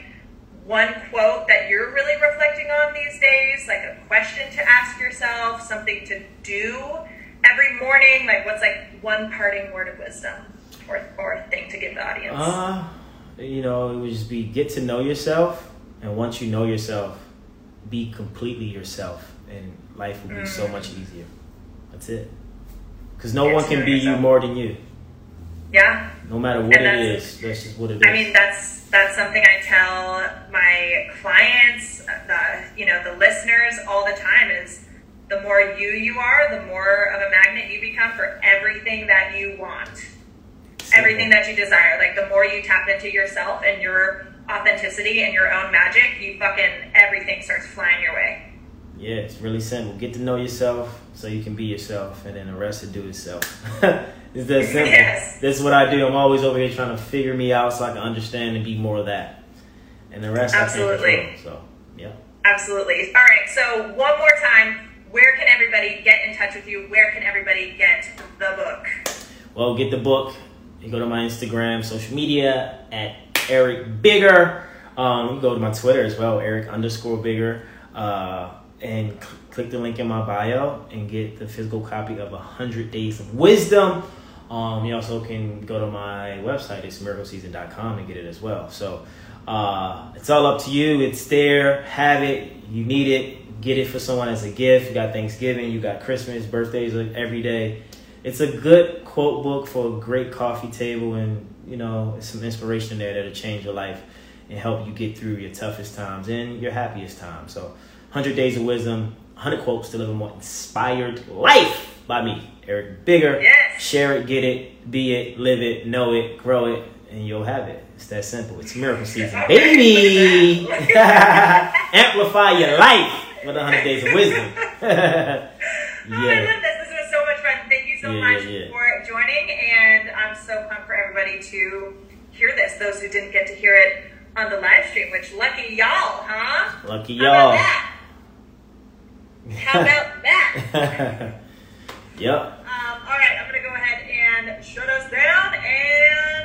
one quote that you're really reflecting on these days, like a question to ask yourself, something to do every morning, like what's like one parting word of wisdom or, or thing to give the audience? Uh, you know, it would just be get to know yourself, and once you know yourself, be completely yourself, and life will be so much easier. That's it. Because no Get one can be you more than you. yeah. No matter what it is, that's just what it is. I mean, that's that's something I tell my clients, the you know the listeners all the time is the more you you are, the more of a magnet you become for everything that you want, everything that you desire. Like the more you tap into yourself and your authenticity and your own magic, you fucking everything starts flying your way. Yeah, it's really simple. Get to know yourself so you can be yourself, and then the rest will do itself. it's that simple. Yes. This is what I do. I'm always over here trying to figure me out so I can understand and be more of that. And the rest Absolutely. I can control. So, yeah. Absolutely. All right. So one more time, where can everybody get in touch with you? Where can everybody get the book? Well, get the book. You go to my Instagram, social media at Eric Bigger. Um, you go to my Twitter as well, Eric underscore Bigger. Uh, and cl- click the link in my bio and get the physical copy of 100 Days of Wisdom. Um, you also can go to my website, it's miracleseason.com, and get it as well. So uh, it's all up to you. It's there. Have it. You need it. Get it for someone as a gift. You got Thanksgiving, you got Christmas, birthdays every day. It's a good quote book for a great coffee table, and you know, some inspiration there that'll change your life and help you get through your toughest times and your happiest times. So, 100 Days of Wisdom, 100 Quotes to Live a More Inspired Life by me, Eric Bigger. Yes. Share it, get it, be it, live it, know it, grow it, and you'll have it. It's that simple. It's miracle season, baby. Amplify your life with 100 days of wisdom? yeah. Oh, I love this. This was so much fun. Thank you so yeah, much yeah, for joining. And I'm so pumped for everybody to hear this. Those who didn't get to hear it on the live stream, which lucky y'all, huh? Lucky y'all. How about that? How about that? yep. Um, all right, I'm going to go ahead and shut us down and.